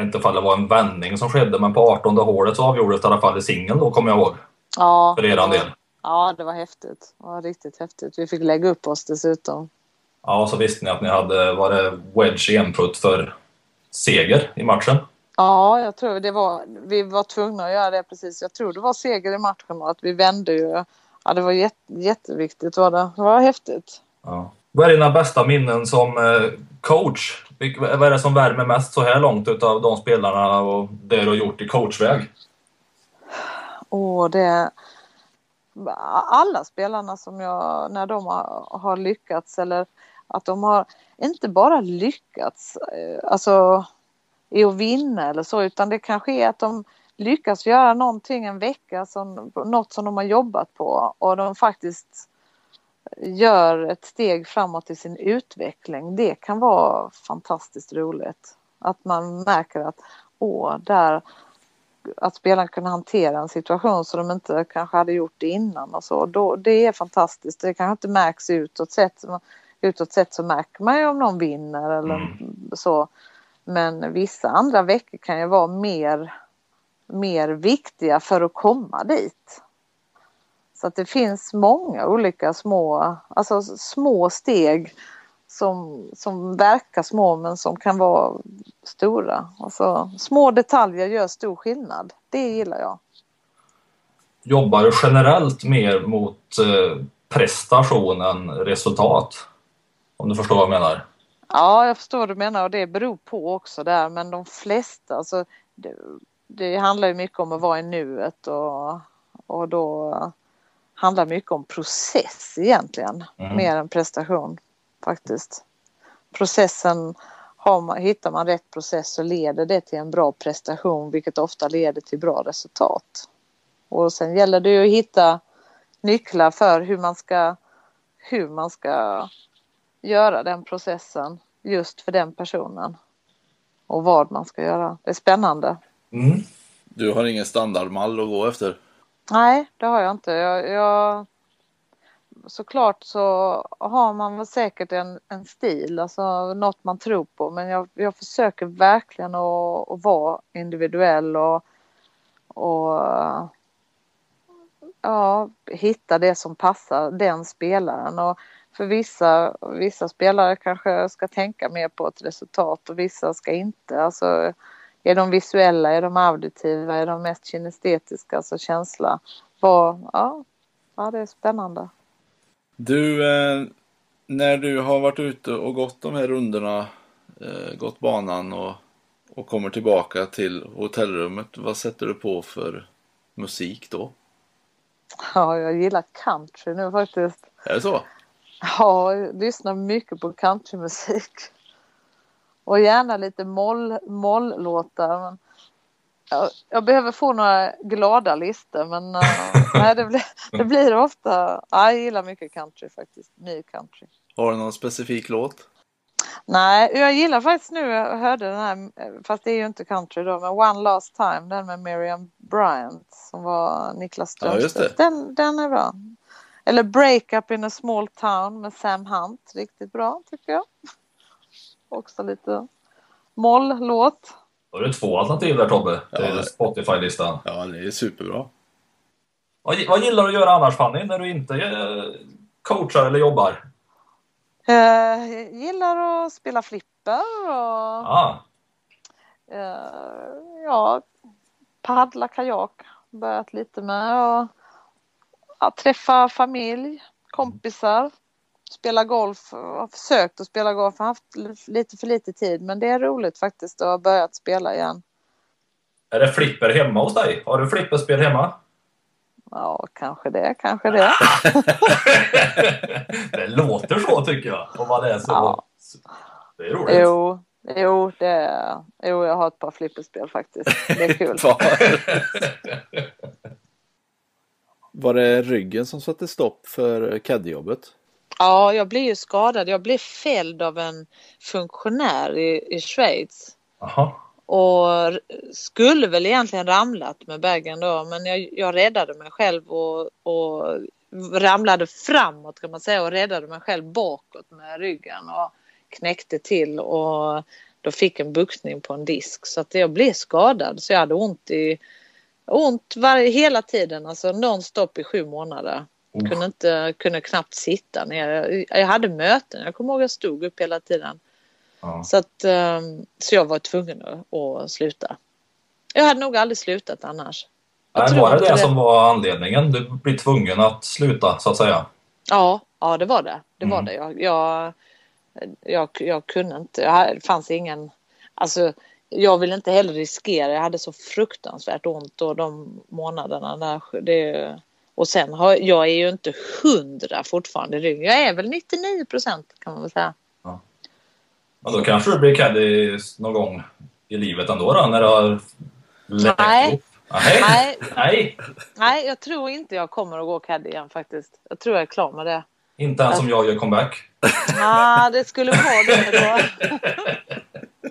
inte fall det var en vändning som skedde, men på 18 hålet så avgjordes det i alla fall i singeln då, kommer jag ihåg. Ja. För eran del. Ja, det var häftigt. Det var riktigt häftigt. Vi fick lägga upp oss dessutom. Ja, så visste ni att ni hade, var det wedge i enputt för seger i matchen? Ja, jag tror det var, vi var tvungna att göra det precis. Jag tror det var seger i matchen och att vi vände ju ja, det var jätte, jätteviktigt. Var det. det var häftigt. Ja. Vad är dina bästa minnen som eh, coach? Vad är det som värmer mest så här långt utav de spelarna och det du har gjort i coachväg? Och det, alla spelarna som jag, när de har, lyckats eller att de har inte bara lyckats eh, alltså, i att vinna eller så utan det kanske är att de lyckas göra någonting en vecka, som, något som de har jobbat på och de faktiskt gör ett steg framåt i sin utveckling. Det kan vara fantastiskt roligt. Att man märker att åh, där att spelarna kan hantera en situation som de inte kanske hade gjort det innan och så. Då, det är fantastiskt. Det kanske inte märks utåt sett. Utåt sett så märker man ju om någon vinner eller mm. så. Men vissa andra veckor kan ju vara mer, mer viktiga för att komma dit. Så att det finns många olika små, alltså små steg som, som verkar små men som kan vara stora. Alltså, små detaljer gör stor skillnad. Det gillar jag. Jobbar du generellt mer mot eh, prestation än resultat? Om du förstår vad jag menar? Ja, jag förstår vad du menar och det beror på också där men de flesta, alltså det, det handlar ju mycket om att vara i nuet och, och då handlar mycket om process egentligen, mm. mer än prestation faktiskt. Processen, har man, hittar man rätt process så leder det till en bra prestation vilket ofta leder till bra resultat. Och sen gäller det ju att hitta nycklar för hur man ska, hur man ska göra den processen just för den personen. Och vad man ska göra. Det är spännande. Mm. Du har ingen standardmall att gå efter? Nej, det har jag inte. Jag, jag, såklart så har man väl säkert en, en stil, alltså något man tror på. Men jag, jag försöker verkligen att, att vara individuell och, och ja, hitta det som passar den spelaren. Och för vissa, vissa spelare kanske ska tänka mer på ett resultat och vissa ska inte. Alltså, är de visuella, är de auditiva, är de mest kinestetiska, alltså känsla. Var, ja, ja, det är spännande. Du, eh, när du har varit ute och gått de här rundorna, eh, gått banan och, och kommer tillbaka till hotellrummet, vad sätter du på för musik då? Ja, jag gillar country nu faktiskt. Är det så? Ja, jag lyssnar mycket på countrymusik. Och gärna lite moll, moll-låtar. Men jag, jag, behöver få några glada listor men uh, nej, det, blir, det blir ofta, ja, jag gillar mycket country faktiskt, ny country. Har du någon specifik låt? Nej, jag gillar faktiskt nu, jag hörde den här, fast det är ju inte country då, men One Last Time, den med Miriam Bryant som var Niklas Strömstedt. Ja, den, den är bra. Eller Break Up in a Small Town med Sam Hunt, riktigt bra tycker jag. Också lite moll-låt. Då har du två alternativ där Tobbe, till ja, Spotify-listan. Ja, det är superbra. Vad, vad gillar du att göra annars Fanny, när du inte eh, coachar eller jobbar? Jag eh, gillar att spela flipper och ah. uh, ja, paddla kajak. Börjat lite med och ja, träffa familj, kompisar spela golf, har försökt att spela golf, har haft lite för lite tid men det är roligt faktiskt att ha börjat spela igen. Är det flipper hemma hos dig? Har du flipperspel hemma? Ja, kanske det, kanske det. det låter så tycker jag, om man är så. Ja. Det är roligt. Jo, jo, det är, jo, jag har ett par flipperspel faktiskt. Det är kul. Var det ryggen som satte stopp för caddyjobbet? Ja, jag blev ju skadad. Jag blev fälld av en funktionär i, i Schweiz. Aha. Och skulle väl egentligen ramlat med bagen då men jag, jag räddade mig själv och, och ramlade framåt kan man säga och räddade mig själv bakåt med ryggen och knäckte till och då fick en buktning på en disk så att jag blev skadad så jag hade ont i ont varje, hela tiden alltså nonstop i sju månader. Mm. Kunde, inte, kunde knappt sitta ner. Jag hade möten, jag kommer ihåg jag stod upp hela tiden. Ja. Så, att, ehm, så jag var tvungen att, sluta. Jag hade nog aldrig slutat annars. Jag Nej, var det det som var anledningen? Du blir tvungen att sluta, så att säga. Ja, ja det var det. Det var Mm. det. Jag, jag, jag, jag kunde inte. Jag, det fanns ingen... Alltså, jag ville inte heller riskera. Jag hade så fruktansvärt ont och de månaderna där. Det, och sen har jag är ju inte hundra fortfarande i ryggen. Jag är väl 99 procent kan man väl säga. Men då kanske du blir caddy någon gång i livet ändå då, när det har Nej. Nej. Nej, Nej. jag tror inte jag kommer att gå caddy igen faktiskt. Jag tror jag är klar med det. Inte ens om jag gör comeback. Ja, det skulle vara det då.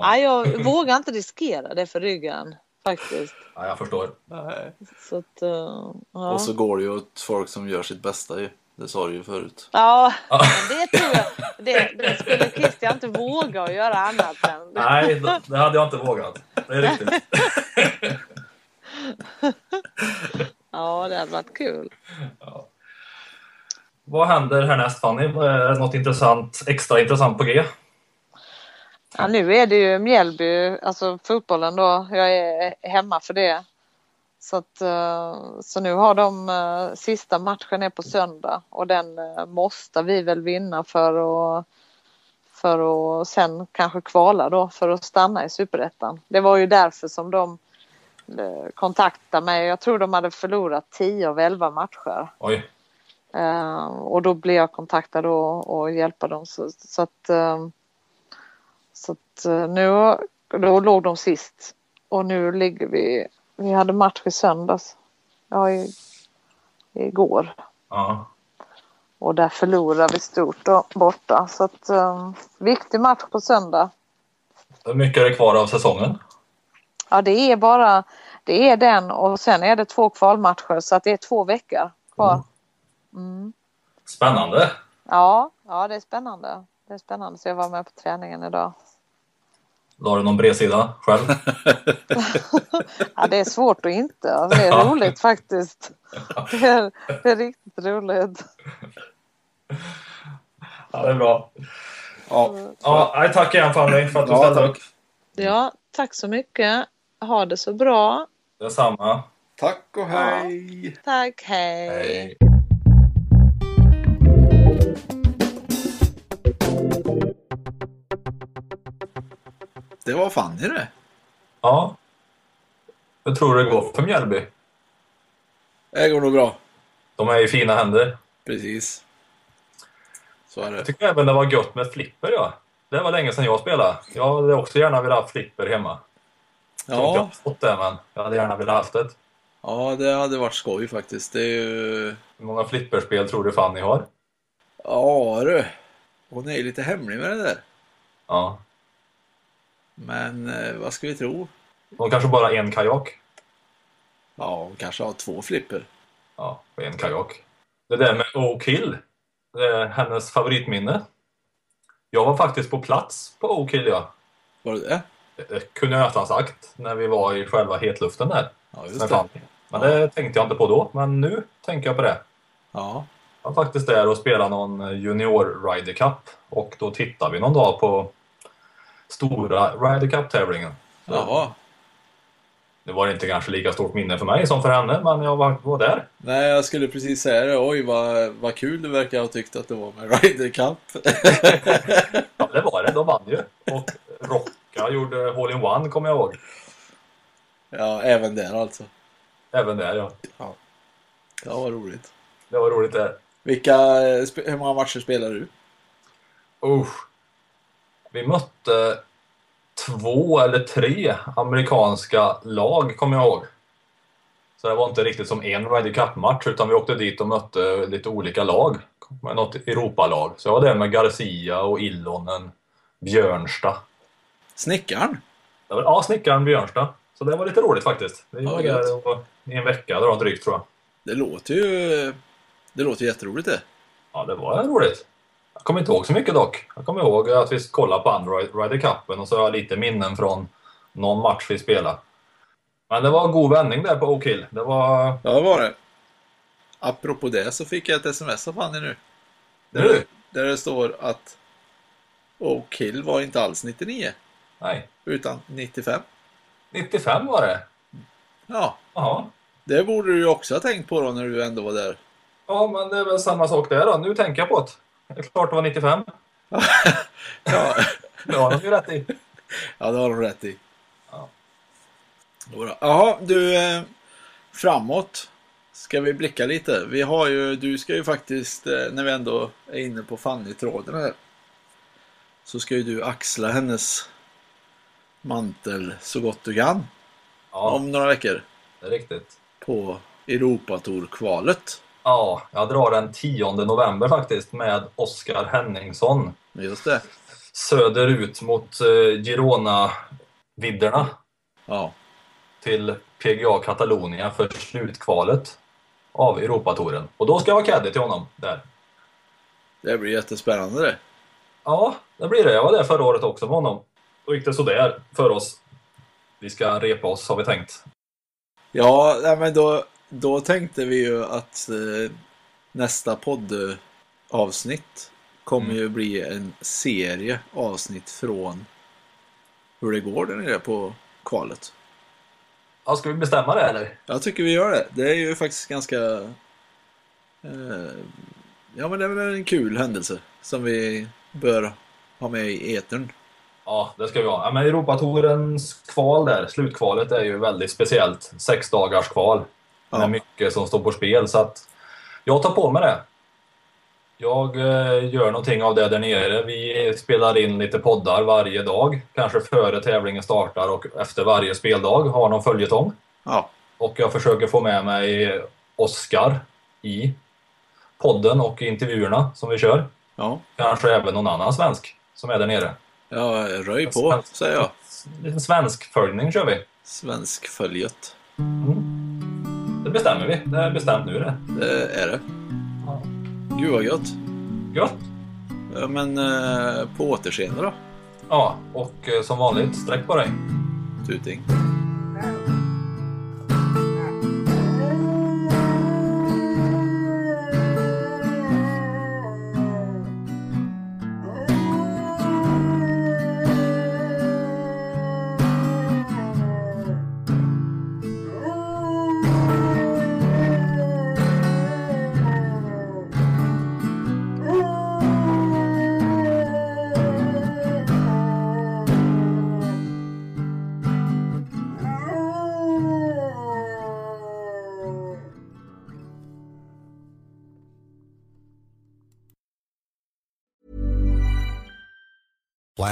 Nej, jag vågar inte riskera det för ryggen faktiskt. Ja, jag förstår. Nej. Så att, eh, ja. Och så går det ju åt folk som gör sitt bästa ju. Det sa du ju förut. Ja, men det tror jag. Det, det skulle Christian inte våga att göra annat än. Nej, det- hade jag inte vågat. Det är riktigt. Ja, det hade varit kul. Vad händer härnäst Fanny? Är det något intressant, extra intressant på G? Ja, nu är det ju Mjällby, alltså fotbollen då. Jag är hemma för det. Så, att, eh, så nu har de eh, sista matchen är på söndag och den eh, måste vi väl vinna för att för att sen kanske kvala då för att stanna i superettan. Det var ju därför som de kontaktade mig. Jag tror de hade förlorat 10 av 11 matcher. Oj. Eh, och då blev jag kontaktad och, och hjälpa dem. Så, så att, eh, så att eh, nu, då låg de sist. Och nu ligger vi, vi hade match i söndags. Ja, i, igår. Ja. Och där förlorar vi stort då, borta. Så att, eh, viktig match på söndag. Hur mycket är det kvar av säsongen? Ja, det är bara, det är den och sen är det två kvalmatcher så att det är två veckor kvar. Mm. Spännande. Ja, ja, det är spännande. Det är spännande. Så jag var med på träningen idag. La du någon bredsida själv? Ja, det är svårt att inte. Alltså, det är roligt faktiskt. Det är, det är riktigt roligt. Ja, det är bra. Ja, Ja, tack igen Fanny för att du ja ställde upp. Ja, tack så mycket. Ha det så bra. Detsamma. Tack och hej! Tack, hej. Hej. Det var Fanny det. Ja. Hur tror du det går för Mjällby? Det går nog bra. De är i fina händer. Precis. Så är Jag det. tycker även det var gött med flipper. Ja. Det var länge sedan jag spelade. Jag hade också gärna velat ha flipper hemma. Jag inte jag Ja, har fått det, men jag hade gärna velat haft det. ja, det hade varit skoj faktiskt. Det är ju... Hur många flipperspel tror du Fanny har? Ja du. Hon är ju lite hemlig med det där. Ja. Men eh, vad ska vi tro? De kanske bara en kajak. Ja, hon kanske har två flipper. Ja, på en kajak. Det där med Oak Hill. Det är hennes favoritminne. Jag var faktiskt på plats på Oak Hill, ja. Var det det? Det kunde jag nästan sagt när vi var i själva hetluften där. Ja, just det. Men det tänkte jag inte på då. Men nu tänker jag på det. Ja, Jag var faktiskt där och spelade någon junior Ryder Cup. Och då tittade vi någon dag på stora Ryder Cup-tävlingen. Jaha. Det var inte kanske lika stort minne för mig som för henne, men jag var, var där. Nej, jag skulle precis säga det. Oj, vad, vad kul du verkar ha tyckt att det var med Ryder Cup. Ja, det var det. De vann ju. Och Rocka gjorde Hole-in-One, kommer jag ihåg. ja, även där alltså. Även där, ja. Ja, vad roligt. Det var roligt det. Vilka, eh, hur många matcher spelar du? Usch. Vi mötte två eller tre amerikanska lag, kommer jag ihåg. Så det var inte riktigt som en Ryder Cup-match, utan vi åkte dit och mötte lite olika lag. Med något Europalag. Så jag var där med Garcia och Illonen, Björnsta. Snickaren? Ja, snickaren Björnsta. Så det var lite roligt faktiskt. Vi Ja, var gött. där och, i en vecka, det var drygt tror jag. Det låter ju... Det låter jätteroligt det. Ja, det var roligt. Jag kommer inte ihåg så mycket dock. Jag kommer ihåg att vi kollade på andra Ryder Cupen och så har jag lite minnen från någon match vi spelade. Men det var en god vändning där på Oak Hill. Det var... Ja, det var det. Apropå det så fick jag ett sms av Fanny nu. Nu? Där det står att Oak Hill var inte alls 99, Nej, utan 95. 95 var det. Ja, Jaha. Det borde du ju också ha tänkt på då när du ändå var där. Ja, men det är väl samma sak där då. Nu tänker jag på det. Det är klart det var 95. Ja, Det har de ju rätt i. ja det har de rätt i. Ja. Jaha, du. Eh, framåt. Ska vi blicka lite? Vi har ju, du ska ju faktiskt, eh, när vi ändå är inne på Fanny-tråden här. Så ska ju du axla hennes mantel så gott du kan. Ja, Om några veckor. det är riktigt. På Europatour-kvalet. Ja, jag drar den 10 november faktiskt med Oskar Henningsson. Just det. Söderut mot eh, Girona-vidderna Ja. till PGA Catalonia för slutkvalet av Europatouren. Och då ska jag vara caddy till honom där. Det blir jättespännande det. Ja, det blir det. Jag var där förra året också med honom. Då gick det sådär för oss. Vi ska repa oss har vi tänkt. Ja, men då, då tänkte vi ju att eh, nästa poddavsnitt kommer Mm. ju bli en serie avsnitt från hur det går där nere på kvalet. Ja, ska vi bestämma det eller? Jag tycker vi gör det. Det är ju faktiskt ganska... Eh, ja, men det är väl en kul händelse som vi bör ha med i etern. Ja, det ska vi ha. Ja, men Europatourens kval där, slutkvalet, är ju väldigt speciellt. Sex dagars kval. Ja. Med mycket som står på spel. Så att jag tar på mig det. Jag eh, gör någonting av det där nere. Vi spelar in lite poddar varje dag. Kanske före tävlingen startar och efter varje speldag har någon följetong. Ja, Och jag försöker få med mig Oskar i podden och intervjuerna som vi kör. ja. Kanske även någon annan svensk som är där nere. Ja, röj på, säger jag. Lite svensk följning kör vi. Svensk följet. Det bestämmer vi. Det är bestämt nu det. Det är det. Ja. Gud vad gött. Gött! Ja, men eh, på återseende då. Ja, och eh, som vanligt, sträck på dig. Tuting.